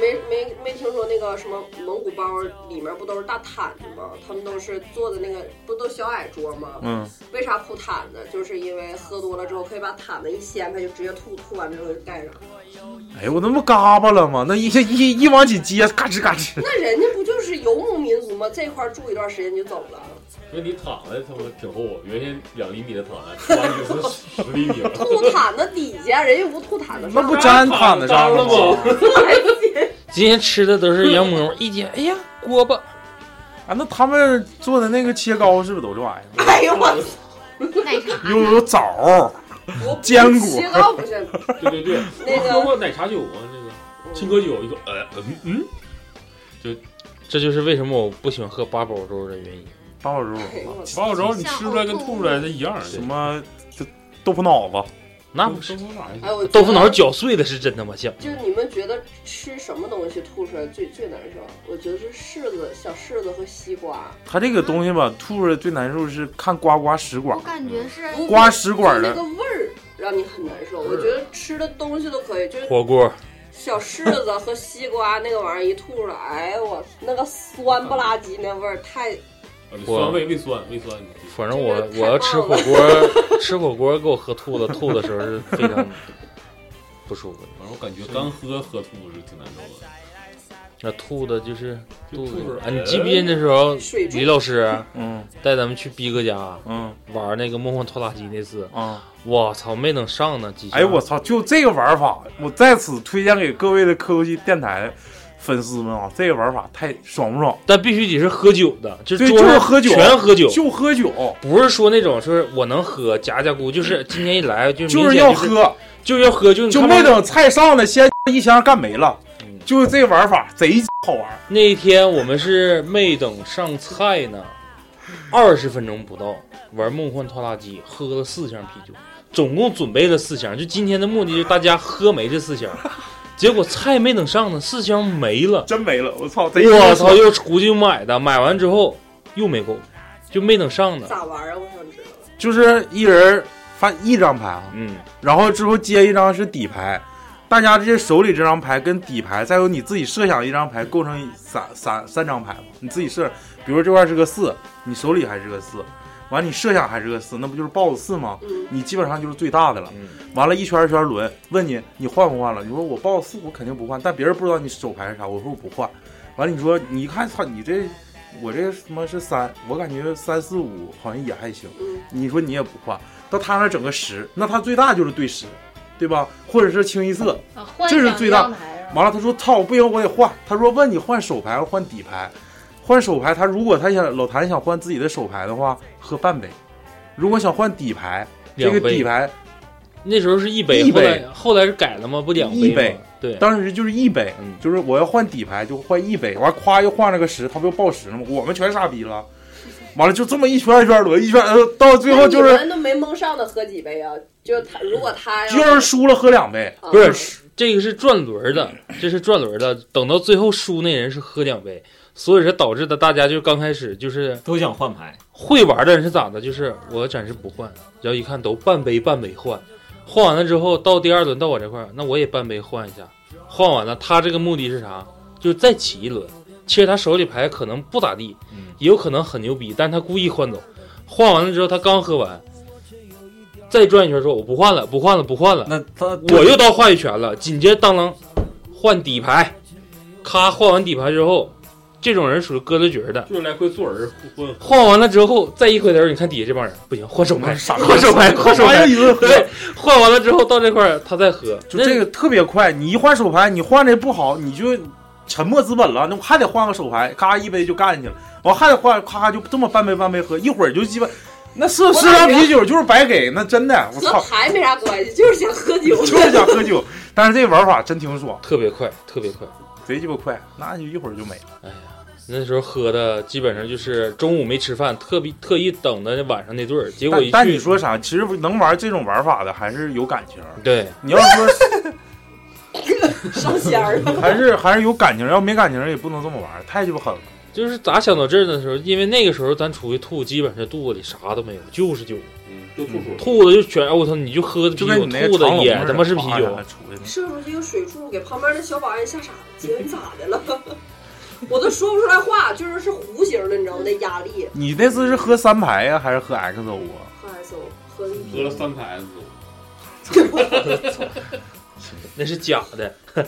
S6: 没没没听说那个什么蒙古包里面不都是大毯子吗？他们都是坐的那个不都小矮桌吗？
S7: 嗯，
S6: 为啥铺毯子？就是因为喝多了之后可以把毯子一掀开就直接吐，吐完之后就盖上。
S7: 哎呦，我那不嘎巴了吗？那一一一往起接，嘎吱嘎吱。
S6: 那人家不就是游牧民族吗？这块儿住一段时间就走了。
S9: 那你毯子他妈挺厚，原先两厘米的毯子，完你是十厘米了。
S6: 吐毯子底下，人家不吐毯子上。
S7: 那不粘毯子上了吗？
S3: 今天吃的都是羊馍，一煎，哎呀，锅巴。
S7: 啊，那他们做的那个切糕是不是都这玩意儿？
S6: 哎呦我，
S2: 操
S7: 又有枣儿、坚果
S6: 切糕不是
S9: 对对对，
S6: 那个
S9: 喝过奶茶酒啊？那个青稞酒，一个呃嗯嗯，就
S3: 这就是为什么我不喜欢喝八宝粥的原因。
S7: 八宝粥，
S9: 八宝粥你吃出来跟吐出来的一样。
S7: 什么就豆腐脑子，
S3: 那不是
S6: 哎
S3: 豆腐脑搅碎了是真他妈香。
S6: 就你们觉得吃什么东西吐出来最最难受？我觉得是柿子、小柿子和西瓜。
S7: 它这个东西吧，吐出来最难受是看刮刮食管
S2: 我，感觉是
S7: 刮食管的
S6: 那个味儿让你很难受。我觉得吃的东西都可以，就是
S3: 火锅，
S6: 小柿子和西瓜那个玩意儿一吐出来，哎呦我那个酸不拉几那味儿太
S9: 酸胃胃酸胃酸。
S3: 反正我我要吃火锅，吃火锅给我喝吐了，吐的时候是非常不舒服的。
S9: 反正我感觉干喝喝吐是挺难受的。
S3: 那吐的就是肚子
S9: 吐水
S3: 啊！你记不记得那时候李老师
S7: 嗯
S3: 带咱们去逼哥家
S7: 嗯
S3: 玩那个梦幻拖拉机那次，
S7: 啊，
S3: 我操，没等上呢，几下
S7: 哎我操，就这个玩法，我在此推荐给各位的科技电台粉丝们啊，这个玩法太爽不爽？
S3: 但必须得是喝酒的，就
S7: 是，
S3: 桌上
S7: 就是喝酒，
S3: 全喝酒，
S7: 就喝酒，
S3: 不是说那种是我能喝加加咕，就是 今天一来就
S7: 就是要喝，
S3: 就是要喝，就
S7: 就没等菜上呢，先 一箱干没了
S3: 嗯，
S7: 就是这玩法贼好玩。
S3: 那一天我们是没等上菜呢，二十分钟不到，玩梦幻拖拉机，喝了四箱啤酒，总共准备了四箱。就今天的目的就是大家喝没这四箱，结果菜没等上呢，四箱没了。
S7: 真没了，我操！贼
S3: 我操！又出去买的，买完之后又没够，就没等上呢。
S6: 咋玩啊？我想知道。
S7: 就是一人发一张牌啊，
S3: 嗯，
S7: 然后之后接一张是底牌，大家这些手里这张牌跟底牌，再有你自己设想一张牌，构成三三三张牌嘛。你自己设，比如这块是个四，你手里还是个四，完你设想还是个四，那不就是 BOSS 四吗？
S6: 嗯，
S7: 你基本上就是最大的了。
S3: 嗯
S7: 完了，一圈一圈轮，问你你换不换了？你说我 BOSS 四我肯定不换，但别人不知道你手牌是啥，我说我不换。完了你说你一看操你这我这他妈是三，我感觉三四五好像也还行。
S6: 嗯
S7: 你说你也不换，到他那整个十，那他最大就是对十，对吧？或者是清一色。
S2: 啊，
S7: 这是最大完了，他说操，不行，我得换。他说问你换手牌还是换底牌？换手牌，他如果他想老谭想换自己的手牌的话，喝半杯；如果想换底牌，这个底牌
S3: 那时候是一杯，
S7: 一杯
S3: 后来后来是改了吗？不两
S7: 一杯？
S3: 对，
S7: 当时就是一杯，
S3: 嗯
S7: 就是我要换底牌就换一杯，完夸又换了个十，他不就报十了吗？我们全傻逼了。完了就这么一圈一圈轮，一圈呃到最后就是
S6: 那你们都没蒙上的喝几杯啊？就他如果他要
S7: 就是输了喝两杯，
S6: 啊
S3: 不是这个是转轮的，这是转轮的。等到最后输那人是喝两杯，所以说导致的大家就刚开始就是
S8: 都想换牌，
S3: 会玩的人是咋的？就是我暂时不换，然后一看都半杯半杯换，换完了之后到第二轮到我这块儿，那我也半杯换一下，换完了他这个目的是啥？就是再起一轮。其实他手里牌可能不咋地，也有可能很牛逼，但他故意换走。换完了之后，他刚喝完，再转一圈说：“我不换了，不换了，不换了。”
S8: 那他
S3: 我又到话语权了，紧接着当啷换底牌，咔换完底牌之后，这种人属于鸽子角的。
S9: 就是来回坐人混。
S3: 换完了之后，再一回头，你看底下这帮人不行，换手牌，
S7: 傻
S3: 换手牌，换手牌对，换完了之后到这块儿他再喝，
S7: 就这个特别快。你一换手牌，你换的不好，你就沉没资本了，那我还得换个手牌，咔一杯就干去了，我还得换，咔就这么半杯半杯喝，一会儿就鸡巴。那四四箱啤酒就是白给，那真的，我
S6: 和
S7: 操，
S6: 牌没啥关系，就是想喝酒，
S7: 就是想喝酒。但是这玩法真挺爽，
S3: 特别快，特别快，
S7: 贼鸡巴快，那就一会儿就没了。
S3: 哎呀，那时候喝的基本上就是中午没吃饭，特别特意等的晚上那顿儿，结果一
S7: 但但
S3: 去
S7: 你说啥？其实能玩这种玩法的还是有感情。
S3: 对，
S7: 你要说
S6: 上仙 儿 了。
S7: 还是还是有感情，要没感情也不能这么玩，太鸡巴狠了。
S3: 就是咋想到这儿的时候，因为那个时候咱出去吐，基本上肚子里啥都没有，就是酒，
S9: 嗯，就吐水。
S3: 吐的就全，我操，你就喝的啤酒，
S7: 就跟你
S3: 吐的也他妈是啤酒
S6: 射出去一个水柱，给旁边的小保安吓傻了，姐你咋的了？我都说不出来话，就是是弧形的，你知道吗？那压力。
S7: 你那次是喝三排呀，还是喝 XO 啊？
S6: 喝 XO，喝一
S9: 喝了三排 XO，
S3: 那是假的，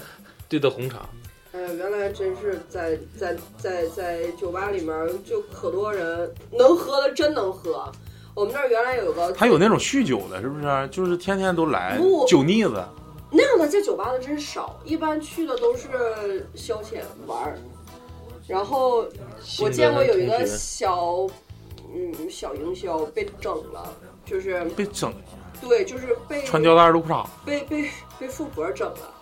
S3: 兑的红茶。
S6: 哎呀，原来真是在在在在酒吧里面就可多人能喝的真能喝。我们那儿原来有个
S7: 还有那种酗酒的，是不是？就是天天都来酒腻子。
S6: 那样的在酒吧的真少，一般去的都是消遣玩儿。然后我见过有一个小嗯小营销被整了，就是
S7: 被整了
S6: 对，就是被
S7: 穿吊带露裤衩
S6: 被被被富婆整了。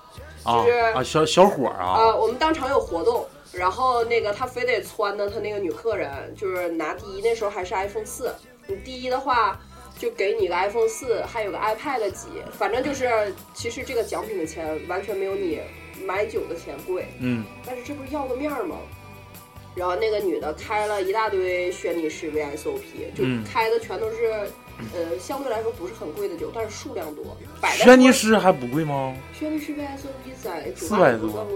S7: 啊
S6: 就是
S7: 啊，小小伙儿
S6: 啊、
S7: 啊，
S6: 我们当场有活动，然后那个他非得撺掇他那个女客人，就是拿第一，那时候还是 iPhone 四，你第一的话就给你个 iPhone 四，还有个 iPad 几，反正就是其实这个奖品的钱完全没有你买酒的钱贵，
S7: 嗯，
S6: 但是这不是要个面儿吗？然后那个女的开了一大堆轩尼诗 VSOP，就
S7: 嗯
S6: 开的全都是，呃，相对来说不是很贵的酒，但是数量多。摆在
S7: 轩尼诗还不贵吗？
S6: 轩尼诗 VSOP 在四
S7: 百多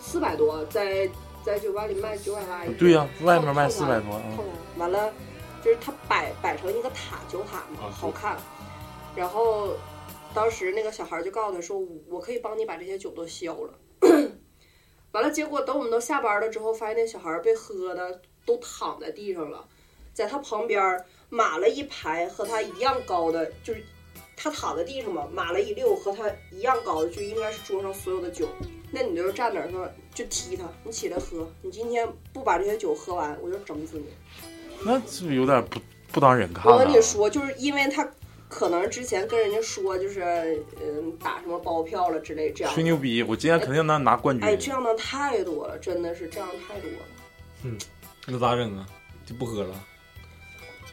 S6: 四百多，在在酒吧里卖九百八。
S7: 对呀外面卖
S6: 套餐
S7: 400多嗯
S6: 完了，就是它摆摆成一个塔酒塔嘛，好看。然后当时那个小孩就告诉他说：“我可以帮你把这些酒都消了。”完了，结果等我们都下班了之后，发现那小孩被喝的都躺在地上了，在他旁边码了一排和他一样高的，就是他躺在地上嘛，码了一溜和他一样高的，就应该是桌上所有的酒。那女的就站那儿说，就踢他，你起来喝，你今天不把这些酒喝完，我就整死你。
S7: 那是有点不不当人看
S6: 我？跟你说，就是因为他可能之前跟人家说，就是嗯打什么包票了之类这样。
S7: 吹牛逼，我今天肯定能拿冠军。
S6: 哎，这样的太多了，真的是这样太多了。
S8: 嗯，那咋整啊？就不喝了？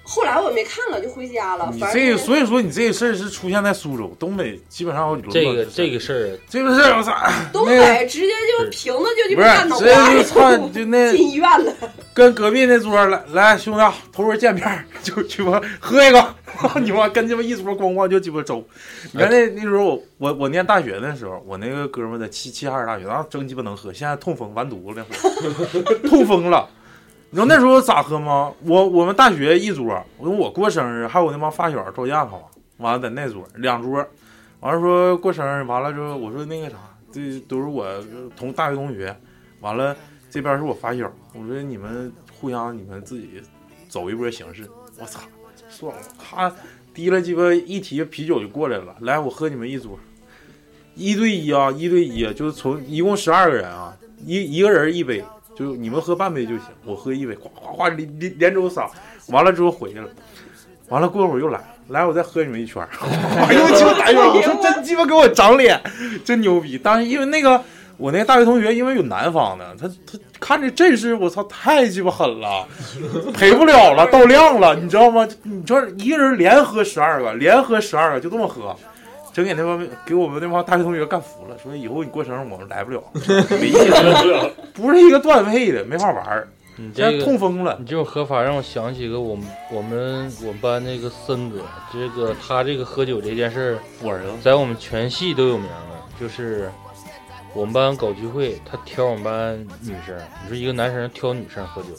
S6: 后来我没看了，就回家了。
S7: 你
S6: 反正
S7: 这个，所以说你这个事儿是出现在苏州、东北，基本上有
S3: 这个这个事儿，
S7: 这个事儿我操，
S6: 东北直接就瓶子就鸡
S7: 不
S6: 巴干脑
S7: 是，
S6: 瓜里
S7: 这就窜，就那
S6: 进医院了。
S7: 跟隔壁那桌儿来来，兄弟啊，头回见面儿就鸡巴喝一个，你妈跟鸡巴一桌咣咣就鸡巴走。你看那那时候我我我念大学的时候，我那个哥们在齐齐哈尔大学，那真鸡巴能喝，现在痛风完犊子了，痛风了。你知道那时候咋喝吗？我我们大学一桌，我我过生日，还有我那帮发小照样好，完了在那桌两桌，完了说过生日，完了之后我说那个啥，这都是我同大学同学，完了这边是我发小，我说你们互相你们自己走一波形式，我操，算了，他提了鸡巴一提啤酒就过来了，来我喝你们一桌，一对一啊，一对一，就是从一共十二个人啊，一一个人一杯。就你们喝半杯就行，我喝一杯，哗哗哗连连连轴撒，完了之后回去了，完了过会儿又来，来我再喝你们一圈儿，又鸡巴打一圈儿，我说真鸡巴给我长脸，真牛逼！当时因为那个我那个大学同学，因为有南方的，他他看这阵势，我操，太鸡巴狠了，赔不了了，到量了，你知道吗？你说一个人连喝十二个，连喝十二个，就这么喝。真给那帮给我们那帮大学同学干服了，说以后你过生日我们来不了，没意思，不是一个段位的，没法玩儿。
S3: 你这个
S7: 痛风了，
S3: 你这种喝法让我想起个我们我们我们班那个森哥，这个他这个喝酒这件事儿，
S7: 我儿子
S3: 在我们全系都有名了，就是我们班搞聚会，他挑我们班女生，你说一个男生挑女生喝酒，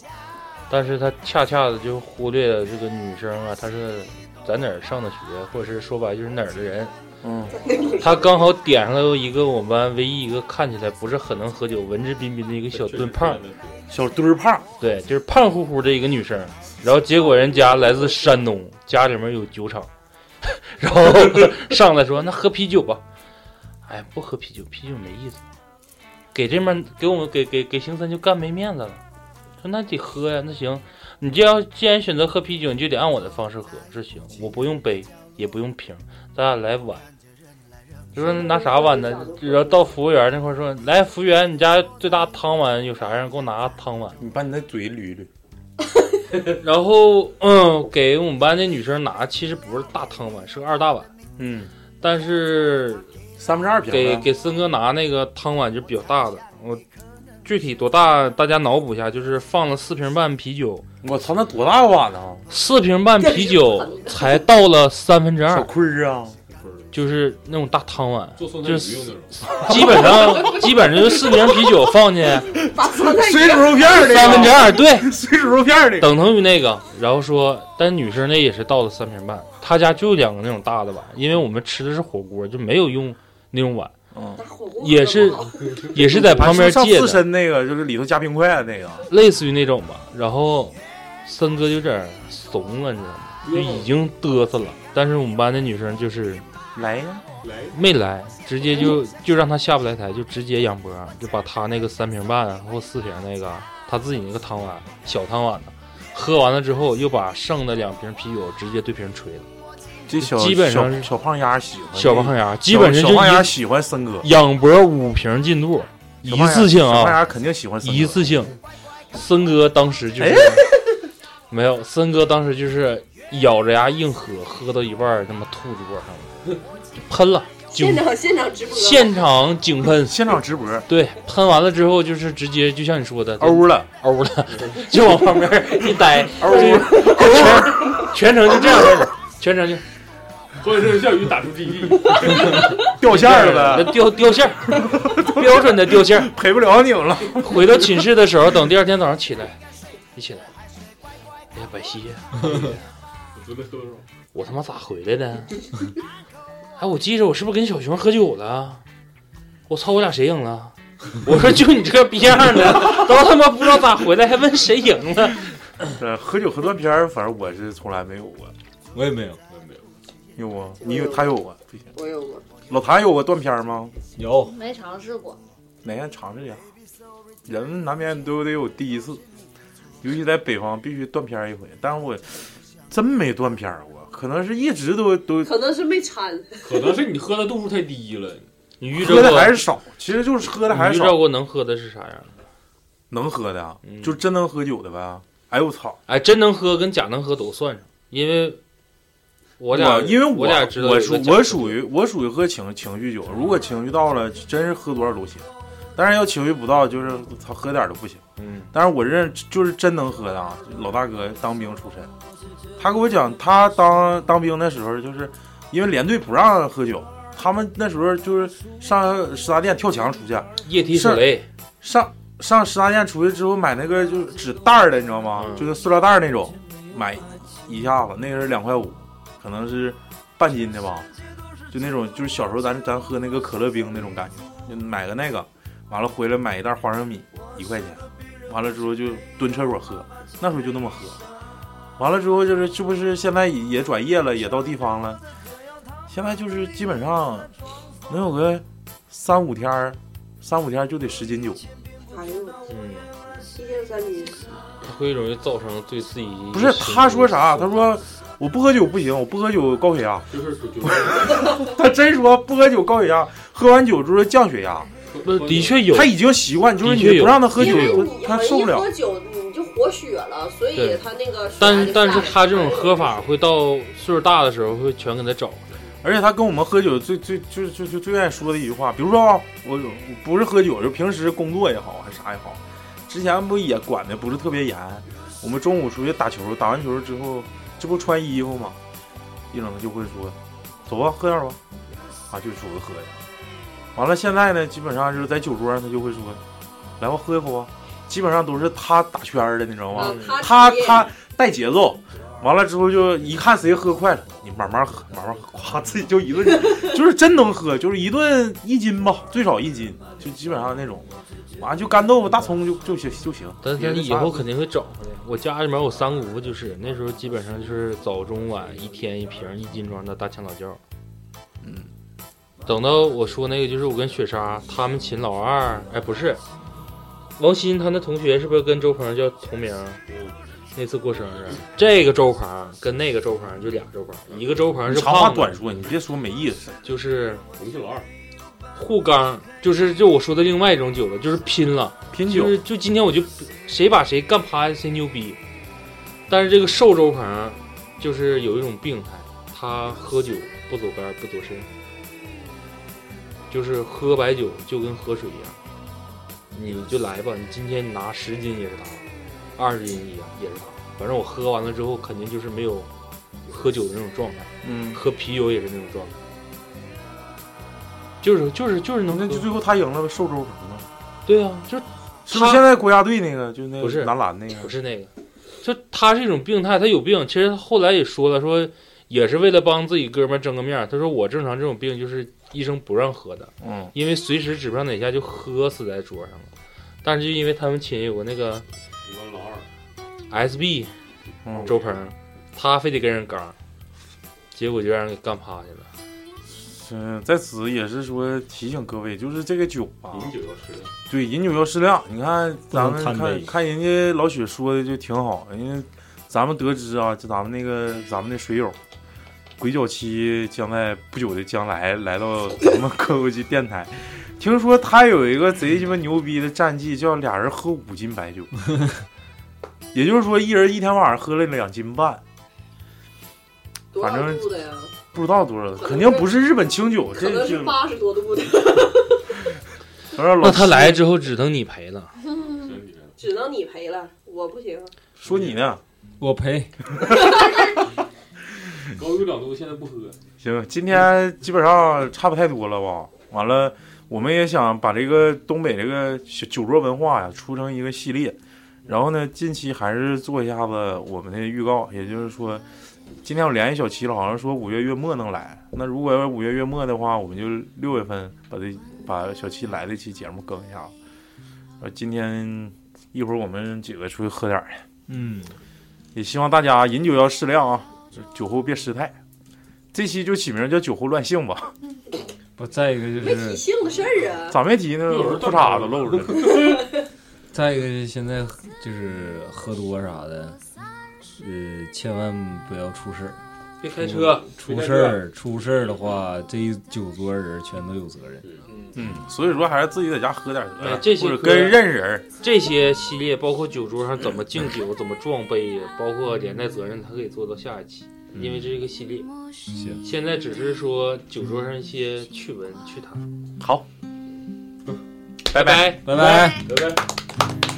S3: 但是他恰恰的就忽略了这个女生啊，她是在哪儿上的学，或者是说白就是哪儿的人。
S7: 嗯，
S3: 他刚好点上了一个我们班唯一一个看起来不是很能喝酒、文质彬彬的一个小墩胖，
S7: 小墩胖，
S3: 对，就是胖乎乎的一个女生。然后结果人家来自山东，家里面有酒厂，然后上来说那喝啤酒吧，哎，不喝啤酒，啤酒没意思，给这面给我们给给给邢三就干没面子了。说那得喝呀，那行，你就要既然选择喝啤酒，你就得按我的方式喝。说行，我不用杯，也不用瓶，咱俩来碗。就说拿啥碗呢？然后到服务员那块儿说，来，服务员，你家最大汤碗有啥样？给我拿个汤碗。
S7: 你把你那嘴捋捋。
S3: 然后，嗯，给我们班那女生拿，其实不是大汤碗，是个二大碗。
S7: 嗯，
S3: 但是
S7: 三分之二瓶
S3: 给给森哥拿那个汤碗就比较大的，我具体多大大家脑补一下，就是放了四瓶半啤酒。
S7: 我操，那多大碗呢？
S3: 四瓶半啤酒才倒了三分之二，
S7: 小坤儿啊，
S3: 就是那种大汤碗，就是。基本上基本上就四瓶啤酒放进
S7: 水煮肉片儿那个
S3: 三分之二，对，
S7: 水煮肉片儿那个
S3: 等同于那个。然后说，但女生那也是倒了三瓶半，她家就两个那种大的碗，因为我们吃的是火锅，就没有用那种碗，
S7: 嗯，
S3: 也是也是在旁边借的，
S7: 身那个，就是里头加冰块的那个。
S3: 类似于那种吧。然后森哥有点怂了，你知道吗？就已经嘚瑟了，但是我们班那女生就是
S7: 来呀，
S9: 来
S3: 没来，直接就就让他下不来台，就直接仰脖，就把他那个三瓶半啊或四瓶那个他自己那个汤碗小汤碗呢，喝完了之后又把剩的两瓶啤酒直接对瓶吹了。
S7: 这小
S3: 基本上是
S7: 小小胖丫喜欢
S3: 小胖丫基本上就
S7: 小胖丫喜欢森哥，
S3: 仰脖五瓶进肚，一次性
S7: 小胖丫
S3: 啊，
S7: 肯定喜欢
S3: 一次性。森哥当时就是、
S7: 哎
S3: 没有，森哥当时就是咬着牙硬喝，喝到一半儿他妈吐桌上了，就喷了，井
S6: 现场现场直播，
S3: 现场井喷，
S7: 现场直播，
S3: 对，喷完了之后就是直接就像你说的，
S7: 欧了，
S3: 欧了，就往旁边一待，欧了全全程就这样式的，全程就。
S9: 欢声笑语打出记忆，
S7: 掉线了呗，
S3: 掉掉线，标准的掉线儿，
S7: 赔不了你们了。
S3: 回到寝室的时候，等第二天早上起来，一起来，哎呀，百西，
S9: 我昨天喝多少？
S3: 我他妈咋回来的？哎，我记着我是不是跟小熊喝酒了？我操，我俩谁赢了？我说就你这个逼样的，都他妈不知道咋回来，还问谁赢了。
S7: 呃，喝酒喝断片儿，反正我是从来没有过。
S8: 我也没有，
S9: 我也没有。
S7: 有啊，你有他有啊？不行。
S6: 我有过。
S7: 老谭有过断片儿吗？
S8: 有。
S5: 没尝试过。
S7: 哪天尝试一下？人难免都得有第一次，尤其在北方必须断片儿一回。但是我真没断片儿过，可能是一直都都
S6: 可能是没掺，
S9: 可能是你喝的度数太低了。
S3: 你遇着
S7: 喝的还是少，其实就是喝的还是少。
S3: 遇到过能喝的是啥样？
S7: 能喝的啊，就真能喝酒的呗。哎呦我操！
S3: 哎，真能喝跟假能喝都算上，因为我俩
S7: 因为
S3: 我俩知道
S7: 我属我属于我属于喝情情绪酒，如果情绪到了，真是喝多少都行。但是要情绪不到，就是他喝点都不行。
S3: 嗯，
S7: 但是我认就是真能喝的啊，老大哥当兵出身，他跟我讲，他当当兵的时候，就是因为连队不让喝酒，他们那时候就是上食杂店跳墙出去，
S3: 液体手雷，
S7: 上上食杂店出去之后买那个就是纸袋儿的，你知道吗？
S3: 嗯
S7: 就是塑料袋儿那种，买一下子，那个是两块五，可能是半斤的吧，就那种就是小时候咱咱喝那个可乐冰那种感觉，就买个那个，完了回来买一袋花生米一块钱，完了之后就蹲厕所喝，那时候就那么喝，完了之后就是这不是现在也也转业了，也到地方了，现在就是基本上能有个三五天儿，三五天就得十斤酒。
S6: 哎呦，
S3: 嗯，
S6: 一天三斤，
S3: 会容易造成对自己
S7: 不是他说啥？他说我不喝酒不行，我不喝酒高血压。
S9: 就是属
S7: 他真说不喝酒高血压，喝完酒之后降血压。
S3: 那，的确有，
S7: 他已经习惯，就是你不让他喝酒他受不了
S6: 一喝。酒活血了，所以他那个
S3: 但但
S6: 就下来
S3: 是他这种喝法会到岁数大的时候会全给他找回来。
S7: 而且他跟我们喝酒最最最最最最愿意说的一句话，比如说啊，我我不是喝酒，就平时工作也好还啥也好，之前不也管的不是特别严。我们中午出去打球，打完球之后，这不穿衣服吗？一冷就会说，走吧，喝点吧，啊，就出去喝去。完了，现在呢，基本上就是在酒桌上，他就会说，来吧，喝一口啊。基本上都是他打圈儿的，你知道吗？
S6: 嗯他
S7: 他他带节奏，完了之后就一看谁喝快了，你慢慢喝，慢慢喝，夸自己就一顿，就是真能喝，就是一顿一斤吧，最少一斤，就基本上那种，完了就干豆腐、大葱就就行就行。
S3: 但是以后肯定会找回来。我家里面有三姑父，就是那时候基本上就是早中晚一天一瓶一斤装的大强老窖。
S7: 嗯，
S3: 等到我说那个，就是我跟雪莎他们寝老二，哎，不是，王鑫他那同学是不是跟周鹏叫同名？那次过生日，这个周鹏跟那个周鹏就俩周鹏，一个周鹏是
S7: 长话
S3: 胖子
S7: 短说，你别说没意思。
S3: 就是
S9: 同姓老二，
S3: 护缸，就是就我说的另外一种酒了，就是拼了，
S7: 拼酒
S3: 就是就今天我就谁把谁干趴下谁牛逼。但是这个瘦周鹏就是有一种病态，他喝酒不走肝不走肾，就是喝白酒就跟喝水一样，你就来吧，你今天你拿十斤也是他，二十斤也也是他，反正我喝完了之后肯定就是没有喝酒的那种状态，
S7: 嗯，
S3: 喝啤酒也是那种状态。就是就是就是能喝
S7: 那就最后他赢了呗，瘦周鹏嘛。
S3: 对啊，就是
S7: 是不是现在国家队那个，就那个
S3: 不是
S7: 男篮那个？
S3: 不是那个，就他是一种病态，他有病。其实他后来也说了，说也是为了帮自己哥们争个面儿。他说我正常这种病就是医生不让喝的，
S7: 嗯，
S3: 因为随时指不上哪下就喝死在桌上了。但是就因为他们寝有个那个
S9: 有个老二
S3: ，SB
S7: 嗯
S3: 周鹏，他非得跟人刚，结果就让人给干趴下了。
S7: 嗯，在此也是说提醒各位，就是这个酒啊，
S9: 饮酒要适量。
S7: 对，饮酒要适量。你看咱们看看人家老许说的就挺好，人家咱们得知啊，就咱们那个咱们的水友，鬼脚七将在不久的将来来到咱们科国际电台。听说他有一个贼鸡巴牛逼的战绩，叫俩人喝五斤白酒，也就是说一人一天晚上喝了两斤半，
S6: 多少
S7: 反正
S6: 度的呀？
S7: 不知道多少，肯定不是日本清酒，
S6: 可
S7: 这
S6: 是八十多度的，
S7: 反正老
S3: 那他来之后只能你赔了。
S6: 只能你赔了，我不行。
S7: 说你呢，
S8: 我赔。
S9: 高于两度现在不喝，
S7: 行，今天基本上差不太多了吧？完了，我们也想把这个东北这个小酒桌文化呀出成一个系列，然后呢，近期还是做一下子我们的预告，也就是说，今天我联系小七了，好像说五月月末能来。那如果要是五月月末的话，我们就六月份把这把小七来这期节目更一下子。呃，今天一会儿我们几个出去喝点儿去，
S8: 嗯，
S7: 也希望大家饮酒要适量啊，酒后别失态。这期就起名叫酒后乱性吧，
S8: 不，再一个就
S6: 没提
S8: 是，
S6: 性的事儿啊。
S7: 咋没提呢？裤衩子露着呢。
S8: 再一个是现在就是喝多啥的，呃，千万不要出事儿。
S3: 别开车，
S8: 出事儿出事儿的话，这一酒桌人全都有责任。
S7: 嗯，所以说还是自己在家喝点得了，
S3: 哎这些歌
S7: 或者跟认识人。
S3: 这些系列包括酒桌上怎么敬酒、怎么撞杯，包括连带责任，他可以做到下一期，因为这是一个系列。
S8: 行，
S3: 现在只是说酒桌上一些趣闻趣谈。
S7: 好，
S3: 拜拜
S8: 拜拜。
S9: 拜拜。
S11: 在